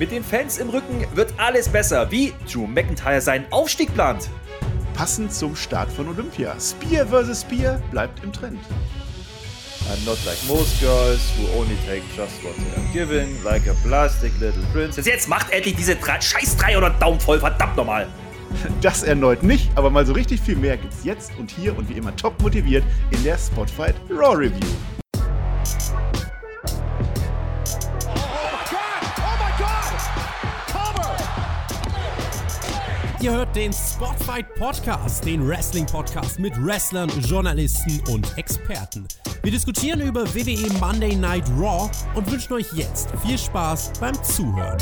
Mit den Fans im Rücken wird alles besser, wie Drew McIntyre seinen Aufstieg plant. Passend zum Start von Olympia. Spear vs. Spear bleibt im Trend. I'm not like most girls who only take just what they are given, like a plastic little princess. Jetzt macht endlich diese drei, scheiß 300 Daumen voll, verdammt nochmal. Das erneut nicht, aber mal so richtig viel mehr gibt's jetzt und hier und wie immer top motiviert in der Spotfight Raw Review. Ihr hört den Spotfight Podcast, den Wrestling Podcast mit Wrestlern, Journalisten und Experten. Wir diskutieren über WWE Monday Night Raw und wünschen euch jetzt viel Spaß beim Zuhören.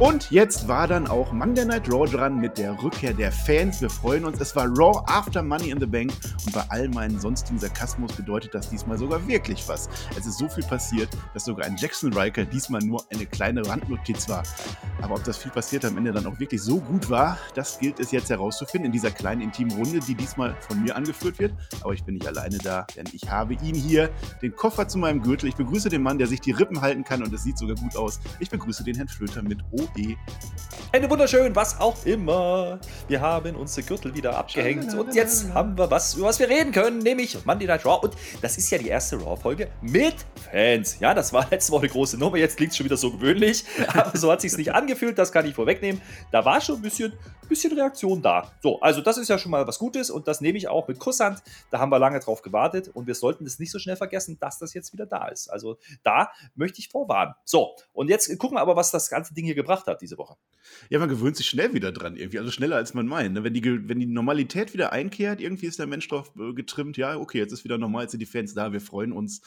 Und jetzt war dann auch Monday Night Raw dran mit der Rückkehr der Fans. Wir freuen uns. Es war Raw after Money in the Bank. Und bei all meinen sonstigen Sarkasmus bedeutet das diesmal sogar wirklich was. Es ist so viel passiert, dass sogar ein Jackson Riker diesmal nur eine kleine Randnotiz war. Aber ob das viel passiert am Ende dann auch wirklich so gut war, das gilt es jetzt herauszufinden in dieser kleinen intimen Runde, die diesmal von mir angeführt wird. Aber ich bin nicht alleine da, denn ich habe ihn hier, den Koffer zu meinem Gürtel. Ich begrüße den Mann, der sich die Rippen halten kann und es sieht sogar gut aus. Ich begrüße den Herrn Flöter mit O OE. Eine wunderschön, was auch immer. Wir haben unsere Gürtel wieder abgehängt und jetzt haben wir was, über was wir reden können, nämlich Monday Night Raw. Und das ist ja die erste Raw-Folge mit Fans. Ja, das war letzte Woche eine große Nummer. Jetzt klingt es schon wieder so gewöhnlich, aber so hat sich nicht angefühlt. Das kann ich vorwegnehmen. Da war schon ein bisschen, bisschen Reaktion da. So, also das ist ja schon mal was Gutes und das nehme ich auch mit Kusshand. Da haben wir lange drauf gewartet und wir sollten es nicht so schnell vergessen, dass das jetzt wieder da ist. Also da möchte ich vorwarnen. So, und jetzt gucken wir aber, was das ganze Ding hier gebracht gebracht hat diese Woche. Ja, man gewöhnt sich schnell wieder dran irgendwie, also schneller als man meint. Ne? Wenn die, wenn die Normalität wieder einkehrt, irgendwie ist der Mensch drauf äh, getrimmt, ja, okay, jetzt ist wieder normal, jetzt sind die Fans da, wir freuen uns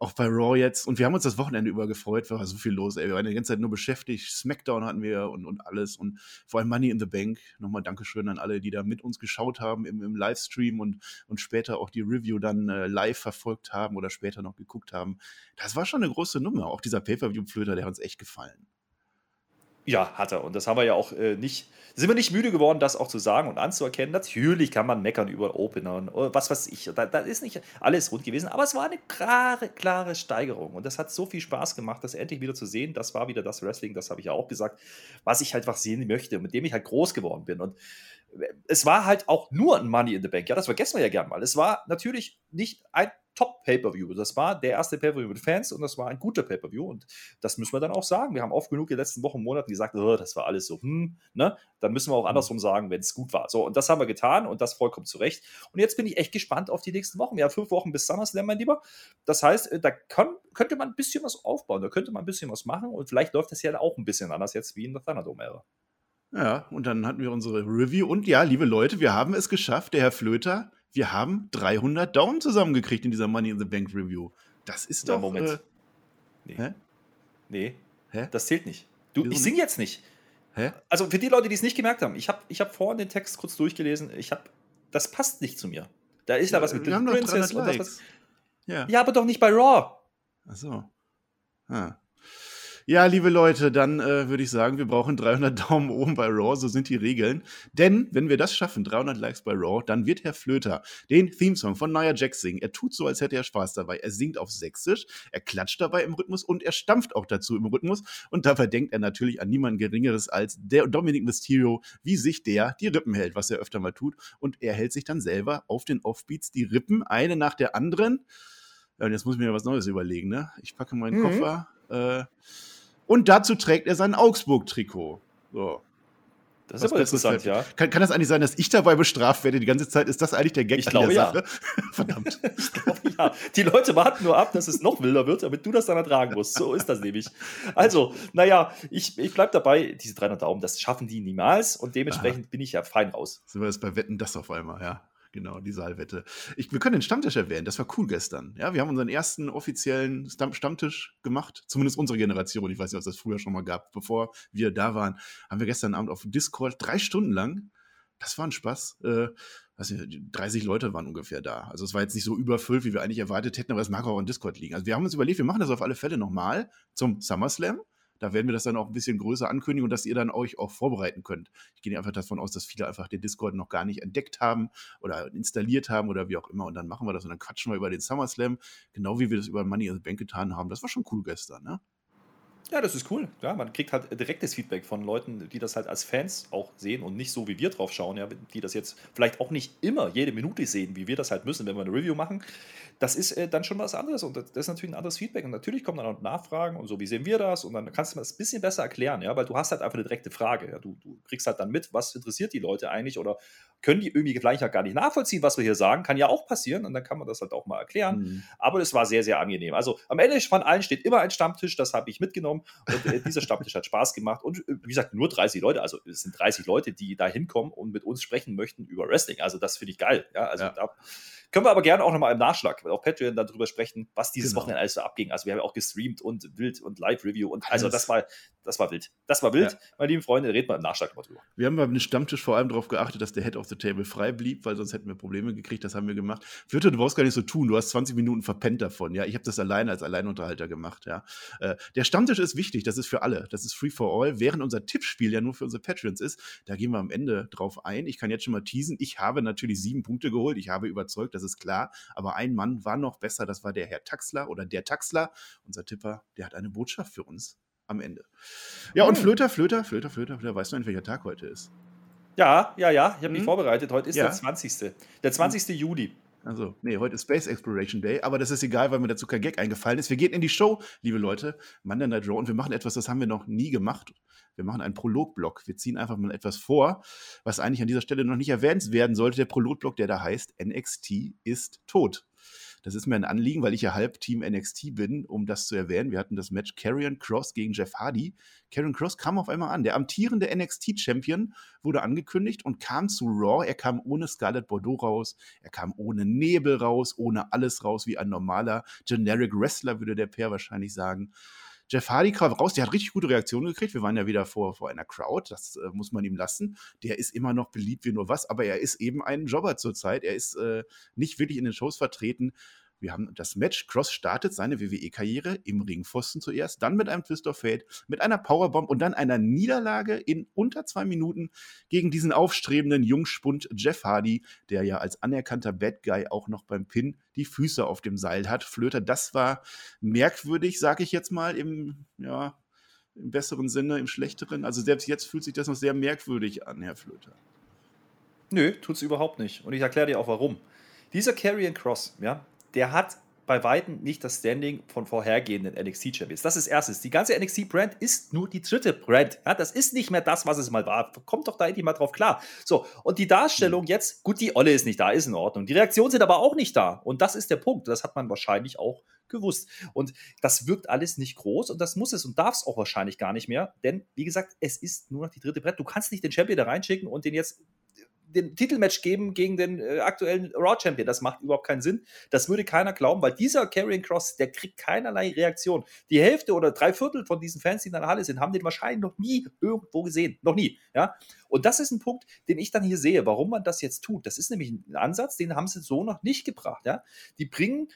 auch bei Raw jetzt. Und wir haben uns das Wochenende über gefreut, war so viel los. Ey. Wir waren die ganze Zeit nur beschäftigt. Smackdown hatten wir und, und alles. Und vor allem Money in the Bank. Nochmal Dankeschön an alle, die da mit uns geschaut haben im, im Livestream und, und später auch die Review dann äh, live verfolgt haben oder später noch geguckt haben. Das war schon eine große Nummer. Auch dieser Pay-Per-View-Flöter, der hat uns echt gefallen. Ja, hat er. Und das haben wir ja auch äh, nicht, sind wir nicht müde geworden, das auch zu sagen und anzuerkennen. Natürlich kann man meckern über Opener und was weiß ich. Da, da, ist nicht alles rund gewesen, aber es war eine klare, klare Steigerung. Und das hat so viel Spaß gemacht, das endlich wieder zu sehen. Das war wieder das Wrestling, das habe ich ja auch gesagt, was ich halt einfach sehen möchte, mit dem ich halt groß geworden bin. Und es war halt auch nur ein Money in the Bank. Ja, das vergessen wir ja gern mal. Es war natürlich nicht ein Top-Pay-Per-View. Das war der erste Pay-Per-View mit Fans und das war ein guter Pay-Per-View. Und das müssen wir dann auch sagen. Wir haben oft genug in den letzten Wochen, Monaten gesagt, oh, das war alles so, hm, ne? Dann müssen wir auch mhm. andersrum sagen, wenn es gut war. So, und das haben wir getan und das vollkommen zu Recht. Und jetzt bin ich echt gespannt auf die nächsten Wochen. Wir haben fünf Wochen bis SummerSlam, mein Lieber. Das heißt, äh, da kann, könnte man ein bisschen was aufbauen, da könnte man ein bisschen was machen und vielleicht läuft das ja auch ein bisschen anders jetzt wie in der Thunderdome-Ära. Ja, und dann hatten wir unsere Review. Und ja, liebe Leute, wir haben es geschafft. Der Herr Flöter wir haben 300 Daumen zusammengekriegt in dieser Money in the Bank Review. Das ist ja, doch. Moment. Äh, nee. Hä? Nee. Hä? Das zählt nicht. Du, ich singe jetzt nicht. Hä? Also für die Leute, die es nicht gemerkt haben, ich habe ich hab vorhin den Text kurz durchgelesen. Ich habe, das passt nicht zu mir. Da ist ja, da was mit haben Princess und das, was, ja. ja, aber doch nicht bei Raw. Ach so. Ah. Ja, liebe Leute, dann äh, würde ich sagen, wir brauchen 300 Daumen oben bei Raw, so sind die Regeln. Denn wenn wir das schaffen, 300 Likes bei Raw, dann wird Herr Flöter den Themesong von Nia Jax singen. Er tut so, als hätte er Spaß dabei. Er singt auf Sächsisch, er klatscht dabei im Rhythmus und er stampft auch dazu im Rhythmus. Und dabei denkt er natürlich an niemand Geringeres als der Dominic Mysterio, wie sich der die Rippen hält, was er öfter mal tut. Und er hält sich dann selber auf den Offbeats die Rippen, eine nach der anderen. Ja, und jetzt muss ich mir was Neues überlegen, ne? Ich packe meinen mhm. Koffer. Äh, und dazu trägt er sein Augsburg-Trikot. So. Das ist aber interessant, ja. Kann, kann das eigentlich sein, dass ich dabei bestraft werde die ganze Zeit? Ist das eigentlich der Gag ich glaube? Ja. Verdammt. ich glaube ja. Die Leute warten nur ab, dass es noch wilder wird, damit du das dann ertragen musst. So ist das nämlich. Also, naja, ich, ich bleibe dabei, diese 300 Daumen, das schaffen die niemals und dementsprechend Aha. bin ich ja fein raus. Sind wir jetzt bei Wetten das auf einmal, ja. Genau, die Saalwette. Ich, wir können den Stammtisch erwähnen. Das war cool gestern. Ja, wir haben unseren ersten offiziellen Stammtisch gemacht. Zumindest unsere Generation. Ich weiß nicht, ob es das früher schon mal gab. Bevor wir da waren, haben wir gestern Abend auf Discord drei Stunden lang. Das war ein Spaß. Äh, nicht, 30 Leute waren ungefähr da. Also es war jetzt nicht so überfüllt, wie wir eigentlich erwartet hätten, aber es mag auch an Discord liegen. Also wir haben uns überlegt, wir machen das auf alle Fälle nochmal zum SummerSlam Da werden wir das dann auch ein bisschen größer ankündigen und dass ihr dann euch auch vorbereiten könnt. Ich gehe einfach davon aus, dass viele einfach den Discord noch gar nicht entdeckt haben oder installiert haben oder wie auch immer. Und dann machen wir das und dann quatschen wir über den SummerSlam, genau wie wir das über Money in the Bank getan haben. Das war schon cool gestern, ne? Ja, das ist cool. Ja, man kriegt halt direktes Feedback von Leuten, die das halt als Fans auch sehen und nicht so, wie wir drauf schauen, ja, die das jetzt vielleicht auch nicht immer jede Minute sehen, wie wir das halt müssen, wenn wir eine Review machen. Das ist äh, dann schon was anderes und das ist natürlich ein anderes Feedback. Und natürlich kommen dann auch Nachfragen und so, wie sehen wir das? Und dann kannst du das ein bisschen besser erklären, ja, weil du hast halt einfach eine direkte Frage. Ja. Du, du kriegst halt dann mit, was interessiert die Leute eigentlich oder können die irgendwie vielleicht auch gar nicht nachvollziehen, was wir hier sagen. Kann ja auch passieren und dann kann man das halt auch mal erklären. Mhm. Aber es war sehr, sehr angenehm. Also am Ende von allen steht immer ein Stammtisch, das habe ich mitgenommen und äh, dieser Stammtisch hat Spaß gemacht und äh, wie gesagt, nur 30 Leute, also es sind 30 Leute, die da hinkommen und mit uns sprechen möchten über Wrestling. Also das finde ich geil. Ja, also ja. da können wir aber gerne auch nochmal im Nachschlag, auf Patreon darüber sprechen, was dieses genau. Wochenende alles so abging. Also wir haben ja auch gestreamt und wild und Live-Review und also das war, das war wild. Das war wild, ja. meine lieben Freunde, reden wir im Nachschlag mal drüber. Wir haben beim Stammtisch vor allem darauf geachtet, dass der Head of the Table frei blieb, weil sonst hätten wir Probleme gekriegt. Das haben wir gemacht. Fürte, du brauchst gar nicht so tun. Du hast 20 Minuten verpennt davon. Ja, ich habe das alleine als Alleinunterhalter gemacht. Ja, äh, der Stammtisch ist wichtig. Das ist für alle. Das ist free for all. Während unser Tippspiel ja nur für unsere Patrons ist, da gehen wir am Ende drauf ein. Ich kann jetzt schon mal teasen. Ich habe natürlich sieben Punkte geholt. Ich habe überzeugt, das ist klar. Aber ein Mann war noch besser, das war der Herr Taxler oder der Taxler, unser Tipper, der hat eine Botschaft für uns am Ende. Ja, und hm. Flöter, Flöter, Flöter, Flöter, Flöter, weißt du eigentlich, welcher Tag heute ist? Ja, ja, ja, ich habe mich hm? vorbereitet. Heute ist ja. der 20. Der 20. Hm. Juli. Also, nee, heute ist Space Exploration Day, aber das ist egal, weil mir dazu kein Gag eingefallen ist. Wir gehen in die Show, liebe Leute, Monday Night Raw, und wir machen etwas, das haben wir noch nie gemacht. Wir machen einen Prologblock. Wir ziehen einfach mal etwas vor, was eigentlich an dieser Stelle noch nicht erwähnt werden sollte. Der Prologblock, der da heißt, NXT ist tot. Das ist mir ein Anliegen, weil ich ja halb Team NXT bin, um das zu erwähnen. Wir hatten das Match Karrion Cross gegen Jeff Hardy. Karrion Cross kam auf einmal an. Der amtierende NXT-Champion wurde angekündigt und kam zu Raw. Er kam ohne Scarlett Bordeaux raus. Er kam ohne Nebel raus, ohne alles raus, wie ein normaler Generic Wrestler, würde der Pair wahrscheinlich sagen. Jeff Hardy kam raus, der hat richtig gute Reaktionen gekriegt. Wir waren ja wieder vor, vor einer Crowd, das äh, muss man ihm lassen. Der ist immer noch beliebt wie nur was, aber er ist eben ein Jobber zurzeit. Er ist äh, nicht wirklich in den Shows vertreten. Wir haben das Match. Cross startet seine WWE-Karriere im Ringpfosten zuerst, dann mit einem Twist of Fate, mit einer Powerbomb und dann einer Niederlage in unter zwei Minuten gegen diesen aufstrebenden Jungspund Jeff Hardy, der ja als anerkannter Bad Guy auch noch beim Pin die Füße auf dem Seil hat. Flöter, das war merkwürdig, sage ich jetzt mal, im, ja, im besseren Sinne, im schlechteren. Also selbst jetzt fühlt sich das noch sehr merkwürdig an, Herr Flöter. Nö, tut es überhaupt nicht. Und ich erkläre dir auch warum. Dieser Carrion Cross, ja, der hat bei Weitem nicht das Standing von vorhergehenden NXT-Champions. Das ist erstes. Die ganze NXT-Brand ist nur die dritte Brand. Ja, das ist nicht mehr das, was es mal war. Kommt doch da endlich mal drauf klar. So, und die Darstellung hm. jetzt, gut, die Olle ist nicht da, ist in Ordnung. Die Reaktionen sind aber auch nicht da. Und das ist der Punkt. Das hat man wahrscheinlich auch gewusst. Und das wirkt alles nicht groß und das muss es und darf es auch wahrscheinlich gar nicht mehr. Denn, wie gesagt, es ist nur noch die dritte Brand. Du kannst nicht den Champion da reinschicken und den jetzt den Titelmatch geben gegen den äh, aktuellen Raw Champion. Das macht überhaupt keinen Sinn. Das würde keiner glauben, weil dieser Karrion Cross, der kriegt keinerlei Reaktion. Die Hälfte oder drei Viertel von diesen Fans, die in der Halle sind, haben den wahrscheinlich noch nie irgendwo gesehen. Noch nie. Ja? Und das ist ein Punkt, den ich dann hier sehe, warum man das jetzt tut. Das ist nämlich ein Ansatz, den haben sie so noch nicht gebracht. Ja? Die bringen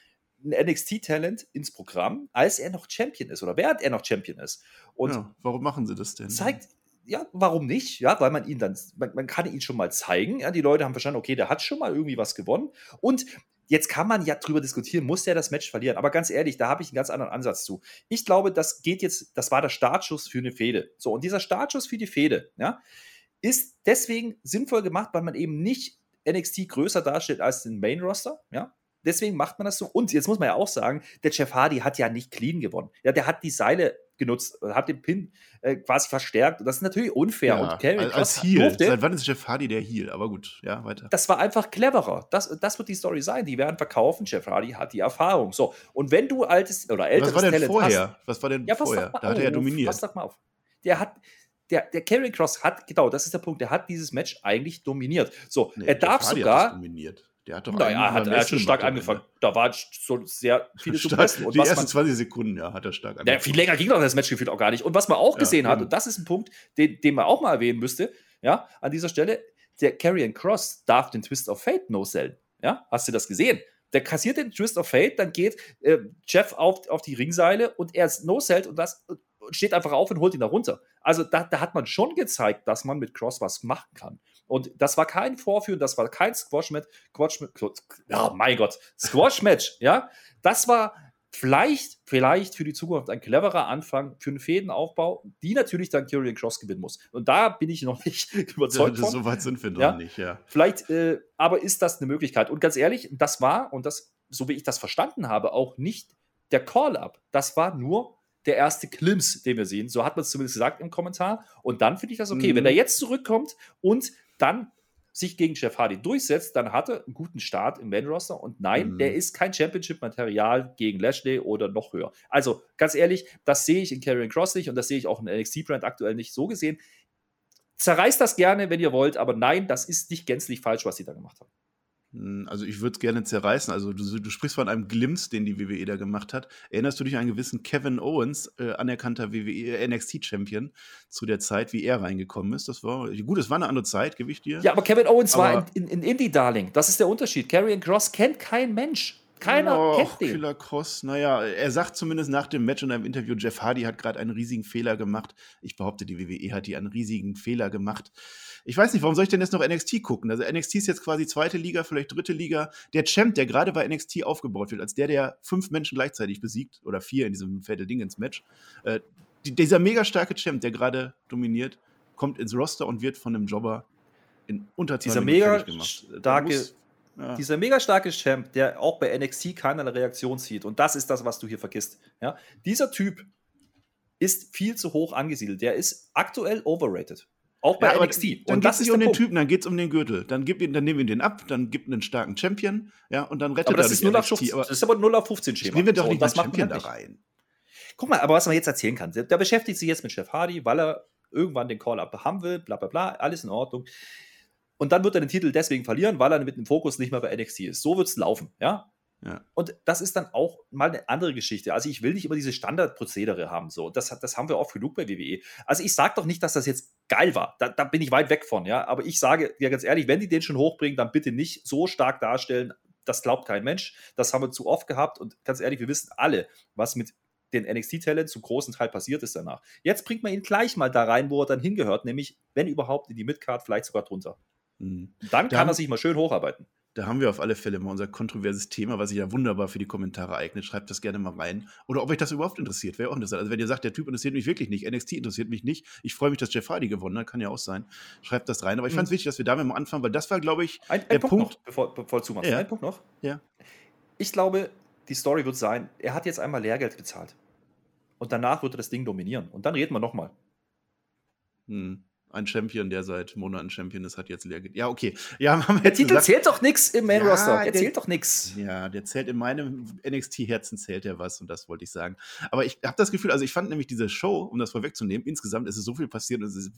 ein NXT-Talent ins Programm, als er noch Champion ist oder während er noch Champion ist. Und ja, warum machen sie das denn? Zeigt, ja, warum nicht? Ja, weil man ihn dann, man, man, kann ihn schon mal zeigen. Ja, die Leute haben verstanden, okay, der hat schon mal irgendwie was gewonnen. Und jetzt kann man ja drüber diskutieren, muss der das Match verlieren? Aber ganz ehrlich, da habe ich einen ganz anderen Ansatz zu. Ich glaube, das geht jetzt, das war der Startschuss für eine Fehde. So, und dieser Startschuss für die Fehde, ja, ist deswegen sinnvoll gemacht, weil man eben nicht NXT größer darstellt als den Main Roster, ja, deswegen macht man das so. Und jetzt muss man ja auch sagen, der Jeff Hardy hat ja nicht clean gewonnen. Ja, der hat die Seile genutzt, hat den Pin äh, quasi verstärkt. Und das ist natürlich unfair. Ja, und Carrie als, als. Durfte, Seit wann ist Jeff Hardy der Heel? Aber gut, ja, weiter. Das war einfach cleverer. Das, das wird die Story sein. Die werden verkaufen. Jeff Hardy hat die Erfahrung. So, und wenn du altes oder älteres Was war denn Talent vorher? Hast, Was war denn ja, vorher? Da hat er ja dominiert. Pass doch mal auf. Der hat, der, der Carry Cross hat, genau, das ist der Punkt, der hat dieses Match eigentlich dominiert. So, nee, er darf sogar. dominiert. Der hat doch naja, hat, er hat schon stark angefangen. Da waren so sehr viele stark, Und die ersten man, 20 Sekunden, ja, hat er stark angefangen. Ja, viel länger ging doch das Match gefühlt auch gar nicht. Und was man auch ja, gesehen hat, und das ist ein Punkt, den, den man auch mal erwähnen müsste, ja, an dieser Stelle, der Carrion Cross darf den Twist of Fate no-sellen. Ja, hast du das gesehen? Der kassiert den Twist of Fate, dann geht äh, Jeff auf, auf die Ringseile und er ist no-sellt und das steht einfach auf und holt ihn da runter. Also da, da hat man schon gezeigt, dass man mit Cross was machen kann. Und das war kein Vorführen, das war kein Squash-Match. Squash, ja, mein Gott, Squash-Match, ja. Das war vielleicht, vielleicht für die Zukunft ein cleverer Anfang für einen Fädenaufbau, die natürlich dann Kyrian Cross gewinnen muss. Und da bin ich noch nicht überzeugt von. So weit sind wir noch ja? nicht, ja. Vielleicht, äh, aber ist das eine Möglichkeit? Und ganz ehrlich, das war, und das, so wie ich das verstanden habe, auch nicht der Call-Up. Das war nur der erste Klims, den wir sehen. So hat man es zumindest gesagt im Kommentar. Und dann finde ich das okay. Mhm. Wenn er jetzt zurückkommt und dann sich gegen Jeff Hardy durchsetzt, dann hat er einen guten Start im Main-Roster. Und nein, mhm. der ist kein Championship-Material gegen Lashley oder noch höher. Also ganz ehrlich, das sehe ich in Karrion Cross nicht und das sehe ich auch in NXT-Brand aktuell nicht so gesehen. Zerreißt das gerne, wenn ihr wollt, aber nein, das ist nicht gänzlich falsch, was sie da gemacht haben. Hm, also ich würde es gerne zerreißen. Also du, du, sprichst von einem Glimpse, den die WWE da gemacht hat. Erinnerst du dich an einen gewissen Kevin Owens, äh, anerkannter WWE äh, NXT-Champion, zu der Zeit, wie er reingekommen ist? Das war gut, es war eine andere Zeit, gebe ich dir. Ja, aber Kevin Owens aber war in, in, in Indie-Darling. Das ist der Unterschied. Karrion Cross kennt kein Mensch. Keiner oh, kennt den. Killer Cross, naja, er sagt zumindest nach dem Match in einem Interview, Jeff Hardy hat gerade einen riesigen Fehler gemacht. Ich behaupte, die WWE hat hier einen riesigen Fehler gemacht. Ich weiß nicht, warum soll ich denn jetzt noch NXT gucken? Also NXT ist jetzt quasi zweite Liga, vielleicht dritte Liga. Der Champ, der gerade bei NXT aufgebaut wird, als der, der fünf Menschen gleichzeitig besiegt, oder vier in diesem Fatal Dingens Match, äh, die, dieser mega starke Champ, der gerade dominiert, kommt ins Roster und wird von einem Jobber in unter Dieser mega starke ja. Dieser mega starke Champ, der auch bei NXT keinerlei Reaktion zieht. Und das ist das, was du hier vergisst. Ja? Dieser Typ ist viel zu hoch angesiedelt. Der ist aktuell overrated. Auch bei ja, NXT. Dann und das ist nicht um den Typen, dann geht es um den Gürtel. Dann, gib ihn, dann nehmen wir den ab, dann gibt einen starken Champion, ja, und dann rettet aber das ist 0 auf 15, Das ist aber 0 auf 15 Schema. Nehmen wir doch so, nicht das Champion da rein. Guck mal, aber was man jetzt erzählen kann, der beschäftigt sich jetzt mit Chef Hardy, weil er irgendwann den Call-Up haben will, bla bla bla, alles in Ordnung. Und dann wird er den Titel deswegen verlieren, weil er mit dem Fokus nicht mehr bei NXT ist. So wird es laufen, ja? ja? Und das ist dann auch mal eine andere Geschichte. Also ich will nicht immer diese Standardprozedere haben. So. Das, das haben wir oft genug bei WWE. Also ich sage doch nicht, dass das jetzt geil war. Da, da, bin ich weit weg von, ja. Aber ich sage ja ganz ehrlich, wenn die den schon hochbringen, dann bitte nicht so stark darstellen. Das glaubt kein Mensch. Das haben wir zu oft gehabt. Und ganz ehrlich, wir wissen alle, was mit den NXT-Talent zum großen Teil passiert ist danach. Jetzt bringt man ihn gleich mal da rein, wo er dann hingehört, nämlich, wenn überhaupt, in die Midcard, vielleicht sogar drunter. Mhm. Dann kann da er sich mal schön hocharbeiten. Da haben wir auf alle Fälle mal unser kontroverses Thema, was sich ja wunderbar für die Kommentare eignet. Schreibt das gerne mal rein. Oder ob euch das überhaupt interessiert. Wäre auch interessant. Also, wenn ihr sagt, der Typ interessiert mich wirklich nicht, NXT interessiert mich nicht, ich freue mich, dass Jeff Hardy gewonnen hat, kann ja auch sein. Schreibt das rein. Aber ich fand es mhm. wichtig, dass wir damit mal anfangen, weil das war, glaube ich, ein, ein der Punkt. Punkt noch, bevor, bevor du zumachst. Ja. Ein Punkt noch. Ja. Ich glaube, die Story wird sein, er hat jetzt einmal Lehrgeld gezahlt. Und danach wird er das Ding dominieren. Und dann reden wir nochmal. Hm ein Champion, der seit Monaten Champion ist, hat jetzt leer. Ja, okay. Ja, haben wir der Titel gesagt, zählt doch nichts im Main Roster. Ja, der, der, zählt doch nichts. Ja, der zählt in meinem NXT-Herzen zählt er was und das wollte ich sagen. Aber ich habe das Gefühl, also ich fand nämlich diese Show, um das vorwegzunehmen, insgesamt ist es so viel passiert. Ist,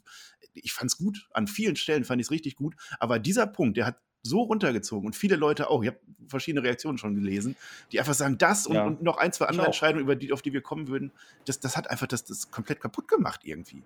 ich fand es gut. An vielen Stellen fand ich es richtig gut. Aber dieser Punkt, der hat so runtergezogen und viele Leute auch, ich habe verschiedene Reaktionen schon gelesen, die einfach sagen, das und, ja. und noch ein, zwei andere Entscheidungen, über die, auf die wir kommen würden, das, das hat einfach das, das komplett kaputt gemacht irgendwie.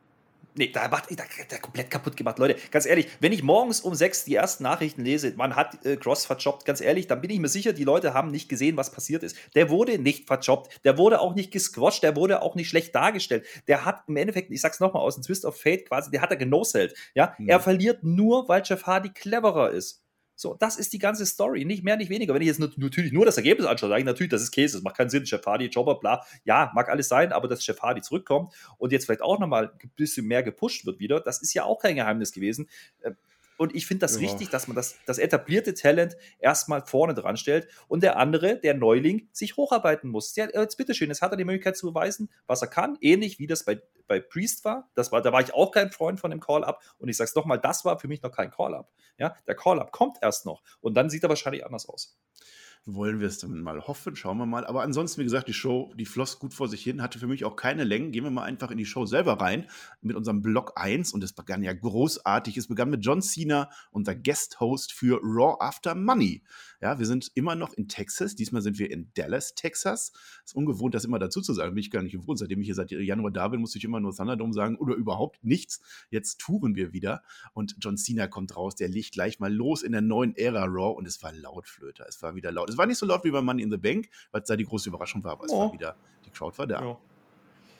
Nee, da macht da, da komplett kaputt gemacht. Leute, ganz ehrlich, wenn ich morgens um sechs die ersten Nachrichten lese, man hat äh, Cross verjobbt, ganz ehrlich, dann bin ich mir sicher, die Leute haben nicht gesehen, was passiert ist. Der wurde nicht verjobbt, der wurde auch nicht gesquasht, der wurde auch nicht schlecht dargestellt. Der hat im Endeffekt, ich sag's nochmal aus dem Twist of Fate quasi, der hat er genoselt. Ja, mhm. er verliert nur, weil Jeff Hardy cleverer ist. So, das ist die ganze Story, nicht mehr, nicht weniger. Wenn ich jetzt natürlich nur das Ergebnis anschaue, sage ich natürlich, das ist Käse, das macht keinen Sinn, Chef Hardy, Jobber, bla. Ja, mag alles sein, aber dass Chef Hardy zurückkommt und jetzt vielleicht auch nochmal ein bisschen mehr gepusht wird wieder, das ist ja auch kein Geheimnis gewesen. Äh, und ich finde das ja. wichtig, dass man das, das etablierte Talent erstmal vorne dran stellt und der andere, der Neuling, sich hocharbeiten muss. Ja, jetzt bitteschön, jetzt hat er die Möglichkeit zu beweisen, was er kann, ähnlich wie das bei, bei Priest war. Das war. Da war ich auch kein Freund von dem Call-Up und ich sage es nochmal, das war für mich noch kein Call-Up. Ja, der Call-Up kommt erst noch und dann sieht er wahrscheinlich anders aus wollen wir es dann mal hoffen, schauen wir mal. Aber ansonsten, wie gesagt, die Show, die floss gut vor sich hin, hatte für mich auch keine Längen. Gehen wir mal einfach in die Show selber rein mit unserem Block 1 und es begann ja großartig. Es begann mit John Cena, unser Guest-Host für Raw After Money. Ja, wir sind immer noch in Texas. Diesmal sind wir in Dallas, Texas. Ist ungewohnt, das immer dazu zu sagen. Bin ich gar nicht gewohnt. Seitdem ich hier seit Januar da bin, musste ich immer nur Thunderdome sagen oder überhaupt nichts. Jetzt touren wir wieder und John Cena kommt raus. Der legt gleich mal los in der neuen Ära Raw und es war laut, Flöter. Es war wieder laut. Es war nicht so laut wie bei Money in the Bank, weil es da die große Überraschung war, aber es oh. war wieder, die Crowd war da. Ja.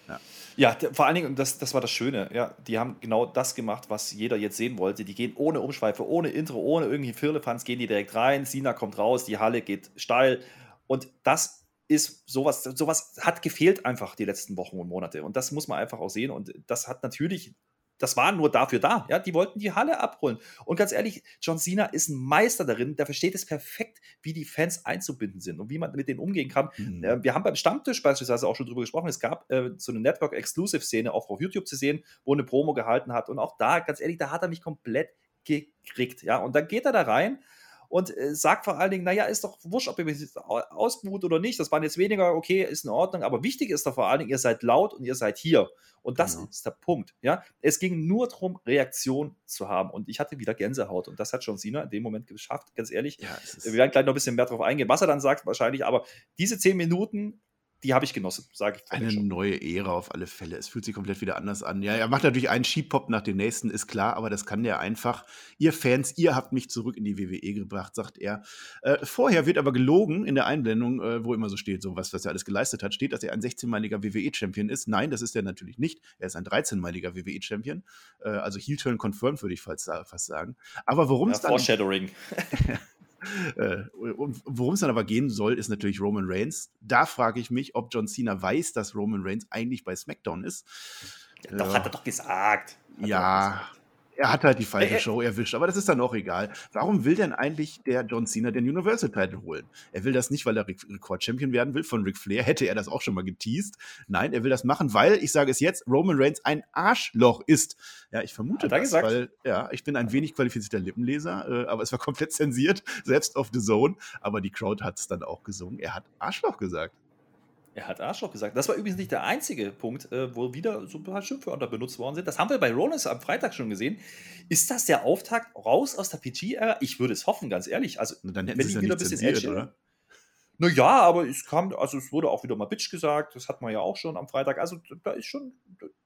Ja. Ja, vor allen Dingen, das, das war das Schöne, ja, die haben genau das gemacht, was jeder jetzt sehen wollte. Die gehen ohne Umschweife, ohne Intro, ohne irgendwie Firlefanz, gehen die direkt rein, Sina kommt raus, die Halle geht steil und das ist sowas, sowas hat gefehlt einfach die letzten Wochen und Monate und das muss man einfach auch sehen und das hat natürlich das war nur dafür da. Ja, die wollten die Halle abholen. Und ganz ehrlich, John Cena ist ein Meister darin, der versteht es perfekt, wie die Fans einzubinden sind und wie man mit denen umgehen kann. Mhm. Äh, wir haben beim Stammtisch beispielsweise auch schon drüber gesprochen. Es gab äh, so eine Network-Exclusive-Szene auch auf YouTube zu sehen, wo eine Promo gehalten hat. Und auch da, ganz ehrlich, da hat er mich komplett gekriegt. Ja, und dann geht er da rein und äh, sagt vor allen Dingen, naja, ist doch wurscht, ob ihr mich ausbuht oder nicht. Das waren jetzt weniger, okay, ist in Ordnung. Aber wichtig ist doch vor allen Dingen, ihr seid laut und ihr seid hier. Und das genau. ist der Punkt. Ja, es ging nur darum, Reaktion zu haben. Und ich hatte wieder Gänsehaut. Und das hat John Cena in dem Moment geschafft, ganz ehrlich. Ja, wir werden gleich noch ein bisschen mehr darauf eingehen, was er dann sagt, wahrscheinlich. Aber diese zehn Minuten die habe ich genossen, sage ich. Eine neue Ära auf alle Fälle. Es fühlt sich komplett wieder anders an. Ja, er macht natürlich einen Skipop nach dem nächsten, ist klar, aber das kann der einfach. Ihr Fans, ihr habt mich zurück in die WWE gebracht, sagt er. Äh, vorher wird aber gelogen in der Einblendung, äh, wo immer so steht, so was, was er alles geleistet hat, steht, dass er ein 16-maliger WWE-Champion ist. Nein, das ist er natürlich nicht. Er ist ein 13-maliger WWE-Champion. Äh, also Heel-Turn confirmed, würde ich fast, fast sagen. Aber worum es ja, dann. Foreshadowing. Äh, worum es dann aber gehen soll, ist natürlich Roman Reigns. Da frage ich mich, ob John Cena weiß, dass Roman Reigns eigentlich bei SmackDown ist. Ja, doch, hat er doch gesagt. Hat ja, er hat halt die falsche Show erwischt, aber das ist dann auch egal. Warum will denn eigentlich der John Cena den Universal Title holen? Er will das nicht, weil er Rekord-Champion werden will von Ric Flair. Hätte er das auch schon mal geteased. Nein, er will das machen, weil, ich sage es jetzt, Roman Reigns ein Arschloch ist. Ja, ich vermute das, gesagt? weil, ja, ich bin ein wenig qualifizierter Lippenleser, äh, aber es war komplett zensiert, selbst auf The Zone. Aber die Crowd hat es dann auch gesungen. Er hat Arschloch gesagt. Er hat Arschloch gesagt. Das war übrigens nicht der einzige Punkt, äh, wo wieder so ein paar Schimpfwörter benutzt worden sind. Das haben wir bei Rollins am Freitag schon gesehen. Ist das der Auftakt raus aus der PG-Ära? Ich würde es hoffen, ganz ehrlich. Also, dann wenn die wieder ein bisschen edgy, oder? Naja, aber es kam, also es wurde auch wieder mal Bitch gesagt, das hat man ja auch schon am Freitag. Also da ist schon,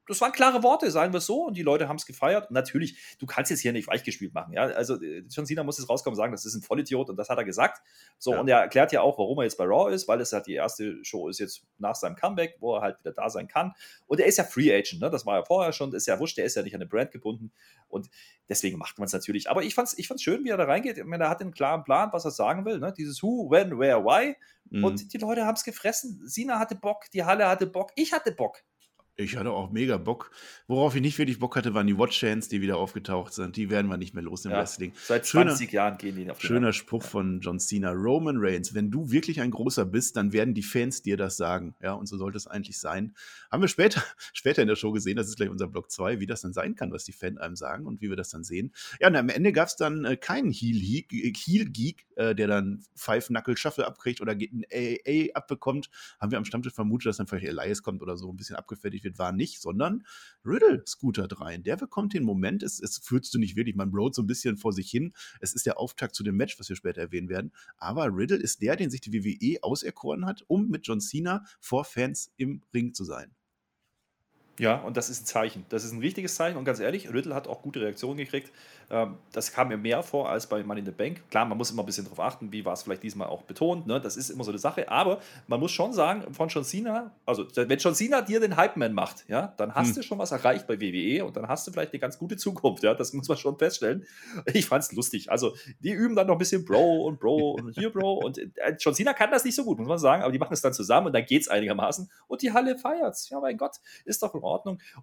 das waren klare Worte, sagen wir es so, und die Leute haben es gefeiert. Und natürlich, du kannst jetzt hier nicht weichgespielt machen, ja. Also äh, John Cena muss jetzt rauskommen und sagen, das ist ein Vollidiot und das hat er gesagt. So, ja. und er erklärt ja auch, warum er jetzt bei Raw ist, weil es halt die erste Show ist jetzt nach seinem Comeback, wo er halt wieder da sein kann. Und er ist ja Free Agent, ne? Das war ja vorher schon, ist ja wurscht, der ist ja nicht an eine Brand gebunden. Und deswegen macht man es natürlich. Aber ich fand's, ich fand's schön, wie er da reingeht. Ich meine, er hat einen klaren Plan, was er sagen will, ne? Dieses Who, When, Where, Why. Mhm. Und die Leute haben es gefressen. Sina hatte Bock, die Halle hatte Bock, ich hatte Bock. Ich hatte auch mega Bock. Worauf ich nicht wirklich Bock hatte, waren die Watch-Chants, die wieder aufgetaucht sind. Die werden wir nicht mehr los im ja, Wrestling. Seit 20 Schöner, Jahren gehen die auf die Schöner Hand. Spruch von John Cena. Roman Reigns, wenn du wirklich ein großer bist, dann werden die Fans dir das sagen. Ja, und so sollte es eigentlich sein. Haben wir später, später in der Show gesehen, das ist gleich unser Block 2, wie das dann sein kann, was die Fans einem sagen und wie wir das dann sehen. Ja, und am Ende gab es dann äh, keinen Heel-Geek, äh, der dann Five-Knuckle-Shuffle abkriegt oder ein AA abbekommt. Haben wir am Stammtisch vermutet, dass dann vielleicht Elias kommt oder so ein bisschen abgefertigt wird wird, war nicht, sondern Riddle scootert rein. Der bekommt den Moment, es, es führst du nicht wirklich, man broat so ein bisschen vor sich hin. Es ist der Auftakt zu dem Match, was wir später erwähnen werden. Aber Riddle ist der, den sich die WWE auserkoren hat, um mit John Cena vor Fans im Ring zu sein. Ja, und das ist ein Zeichen. Das ist ein wichtiges Zeichen. Und ganz ehrlich, Riddle hat auch gute Reaktionen gekriegt. Ähm, das kam mir mehr vor als bei Money in the Bank. Klar, man muss immer ein bisschen darauf achten, wie war es vielleicht diesmal auch betont. Ne? Das ist immer so eine Sache. Aber man muss schon sagen, von John Cena, also wenn John Cena dir den Hype-Man macht, ja, dann hast hm. du schon was erreicht bei WWE und dann hast du vielleicht eine ganz gute Zukunft. Ja? Das muss man schon feststellen. Ich fand es lustig. Also, die üben dann noch ein bisschen Bro und Bro und hier Bro. Und äh, John Cena kann das nicht so gut, muss man sagen. Aber die machen es dann zusammen und dann geht es einigermaßen. Und die Halle feiert es. Ja, mein Gott, ist doch in Ordnung.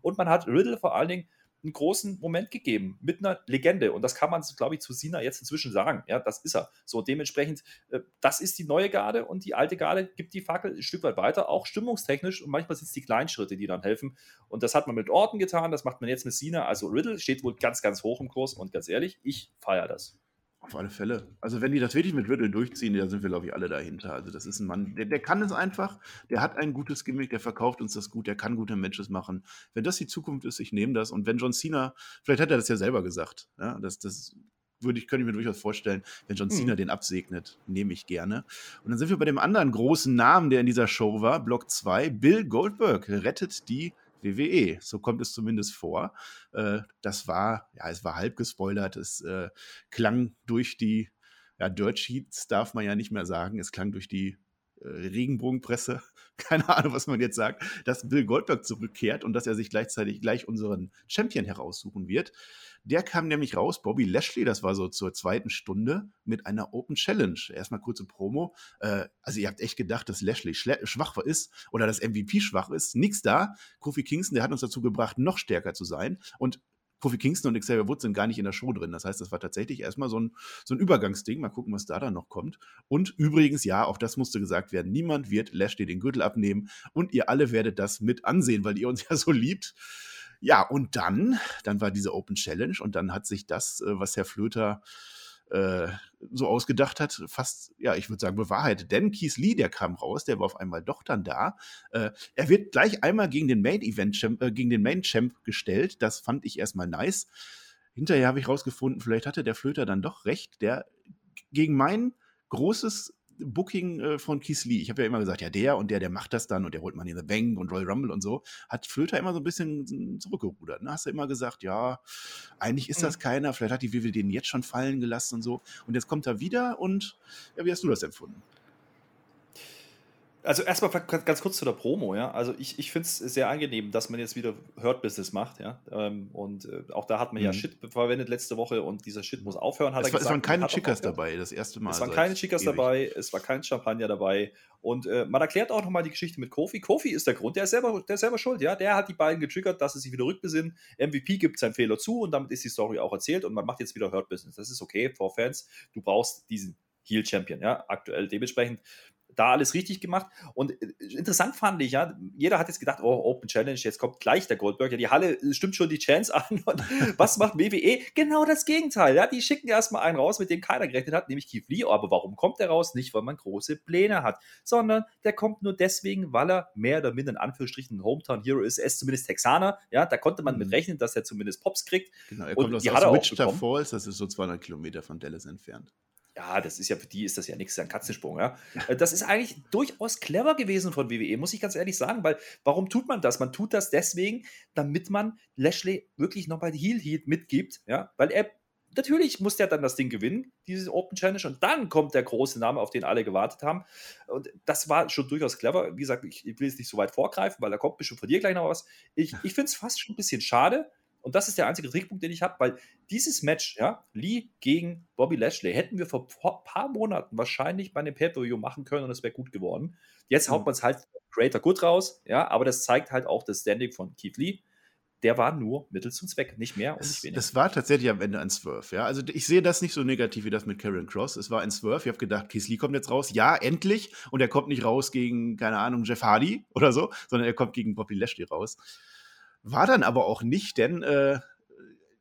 Und man hat Riddle vor allen Dingen einen großen Moment gegeben mit einer Legende. Und das kann man, glaube ich, zu Sina jetzt inzwischen sagen. Ja, das ist er. So, dementsprechend, äh, das ist die neue Garde und die alte Garde gibt die Fackel ein Stück weit weiter, auch stimmungstechnisch. Und manchmal sind es die kleinen Schritte, die dann helfen. Und das hat man mit Orten getan, das macht man jetzt mit Sina. Also Riddle steht wohl ganz, ganz hoch im Kurs. Und ganz ehrlich, ich feiere das. Auf alle Fälle. Also wenn die das wirklich mit Riddle durchziehen, da sind wir, glaube ich, alle dahinter. Also das ist ein Mann, der, der kann es einfach, der hat ein gutes Gimmick, der verkauft uns das gut, der kann gute Matches machen. Wenn das die Zukunft ist, ich nehme das. Und wenn John Cena, vielleicht hat er das ja selber gesagt, ja, das, das würde ich, könnte ich mir durchaus vorstellen, wenn John Cena hm. den absegnet, nehme ich gerne. Und dann sind wir bei dem anderen großen Namen, der in dieser Show war, Block 2, Bill Goldberg rettet die WWE. So kommt es zumindest vor. Äh, das war, ja, es war halb gespoilert. Es äh, klang durch die, ja, Dirt Sheets darf man ja nicht mehr sagen. Es klang durch die äh, Regenbogenpresse keine Ahnung, was man jetzt sagt, dass Bill Goldberg zurückkehrt und dass er sich gleichzeitig gleich unseren Champion heraussuchen wird. Der kam nämlich raus, Bobby Lashley, das war so zur zweiten Stunde, mit einer Open Challenge. Erstmal kurze Promo. Äh, also ihr habt echt gedacht, dass Lashley schwach ist oder dass MVP schwach ist. Nix da. Kofi Kingston, der hat uns dazu gebracht, noch stärker zu sein. Und Kofi Kingston und Xavier Woods sind gar nicht in der Show drin. Das heißt, das war tatsächlich erstmal so ein, so ein Übergangsding. Mal gucken, was da dann noch kommt. Und übrigens, ja, auch das musste gesagt werden, niemand wird Lashley den Gürtel abnehmen und ihr alle werdet das mit ansehen, weil ihr uns ja so liebt. Ja, und dann, dann war diese Open Challenge und dann hat sich das, äh, was Herr Flöter äh, so ausgedacht hat, fast, ja, ich würde sagen, bewahrheitet. Denn Keith Lee, der kam raus, der war auf einmal doch dann da. Äh, er wird gleich einmal gegen den Main Event Champ, äh, gegen den Main Champ gestellt. Das fand ich erstmal nice. Hinterher habe ich rausgefunden, vielleicht hatte der Flöter dann doch recht. Der gegen mein großes Booking äh, von Keith Lee, ich habe ja immer gesagt, ja, der und der, der macht das dann und der holt man in the Bank und Royal Rumble und so, hat Flöter immer so ein bisschen zurückgerudert. Ne? Hast du immer gesagt, ja, eigentlich ist das mhm. keiner, vielleicht hat die WWE den jetzt schon fallen gelassen und so. Und jetzt kommt er wieder und ja, wie hast du das empfunden? Also erstmal ganz kurz zu der Promo, ja. Also ich, ich finde es sehr angenehm, dass man jetzt wieder Hurt-Business macht, ja. Ähm, und äh, auch da hat man mhm. ja Shit verwendet letzte Woche und dieser Shit muss aufhören, hat es er war, gesagt. Es waren keine Chicas dabei, das erste Mal. Es waren keine Chicas ewig. dabei, es war kein Champagner dabei. Und äh, man erklärt auch nochmal die Geschichte mit Kofi. Kofi ist der Grund, der ist, selber, der ist selber schuld, ja. Der hat die beiden getriggert, dass sie sich wieder rückbesinnen. MVP gibt seinen Fehler zu und damit ist die Story auch erzählt und man macht jetzt wieder Hurt-Business. Das ist okay, for Fans. Du brauchst diesen Heel-Champion, ja, aktuell. Dementsprechend da alles richtig gemacht. Und äh, interessant fand ich, ja, jeder hat jetzt gedacht, oh, Open Challenge, jetzt kommt gleich der Goldberg. Ja, die Halle äh, stimmt schon die Chance an. Und was macht WWE? Genau das Gegenteil. Ja, die schicken erstmal einen raus, mit dem keiner gerechnet hat, nämlich Keith Lee. Aber warum kommt der raus? Nicht, weil man große Pläne hat, sondern der kommt nur deswegen, weil er mehr oder minder in Anführungsstrichen ein Hometown Hero ist. Er ist zumindest Texaner. Ja, da konnte man mhm. mit rechnen, dass er zumindest Pops kriegt. Genau, er kommt und aus, aus Wichita Falls, das ist so 200 Kilometer von Dallas entfernt ja, das ist ja für die ist das ja nichts, ein Katzensprung, ja. Äh, das ist eigentlich durchaus clever gewesen von WWE, muss ich ganz ehrlich sagen, weil warum tut man das? Man tut das deswegen, damit man Lashley wirklich noch bei Heel Heat mitgibt, ja, weil er natürlich muss der dann das Ding gewinnen, dieses Open Challenge, und dann kommt der große Name, auf den alle gewartet haben. Und das war schon durchaus clever. Wie gesagt, ich, ich will jetzt nicht so weit vorgreifen, weil da kommt bestimmt von dir gleich noch was. Ich, ich finde es fast schon ein bisschen schade, und das ist der einzige Trickpunkt, den ich habe, weil dieses Match, ja, Lee gegen Bobby Lashley, hätten wir vor ein paar Monaten wahrscheinlich bei einem Pay-Per-View machen können und es wäre gut geworden. Jetzt mhm. haut man es halt Creator gut raus, ja, aber das zeigt halt auch das Standing von Keith Lee der war nur Mittel zum Zweck, nicht mehr und nicht weniger. Das war tatsächlich am Ende ein Swerve, ja. Also ich sehe das nicht so negativ wie das mit Karen Cross. Es war ein Swerve. Ich habe gedacht, Keith Lee kommt jetzt raus. Ja, endlich. Und er kommt nicht raus gegen, keine Ahnung, Jeff Hardy oder so, sondern er kommt gegen Bobby Lashley raus. War dann aber auch nicht, denn äh,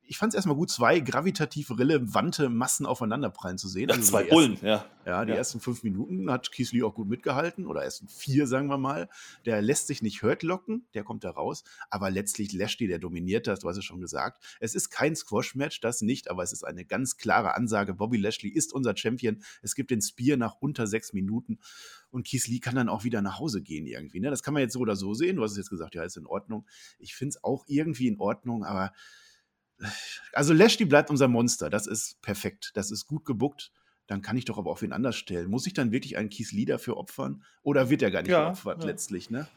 ich fand es erstmal gut, zwei gravitativ relevante Massen aufeinanderprallen zu sehen. Ja, also zwei Bullen, ja. Ja, die ja. ersten fünf Minuten hat Kiesli auch gut mitgehalten, oder ersten vier, sagen wir mal. Der lässt sich nicht hurt locken, der kommt da raus. Aber letztlich Lashley, der dominiert das, du hast es schon gesagt. Es ist kein Squash-Match, das nicht, aber es ist eine ganz klare Ansage. Bobby Lashley ist unser Champion. Es gibt den Spear nach unter sechs Minuten. Und Lee kann dann auch wieder nach Hause gehen irgendwie. Ne? Das kann man jetzt so oder so sehen. Du hast es jetzt gesagt, ja, ist in Ordnung. Ich finde es auch irgendwie in Ordnung, aber also Lashley bleibt unser Monster. Das ist perfekt. Das ist gut gebuckt. Dann kann ich doch aber auf wen anders stellen. Muss ich dann wirklich einen Keith Lee dafür opfern? Oder wird er gar nicht ja, geopfert ja. letztlich, ne?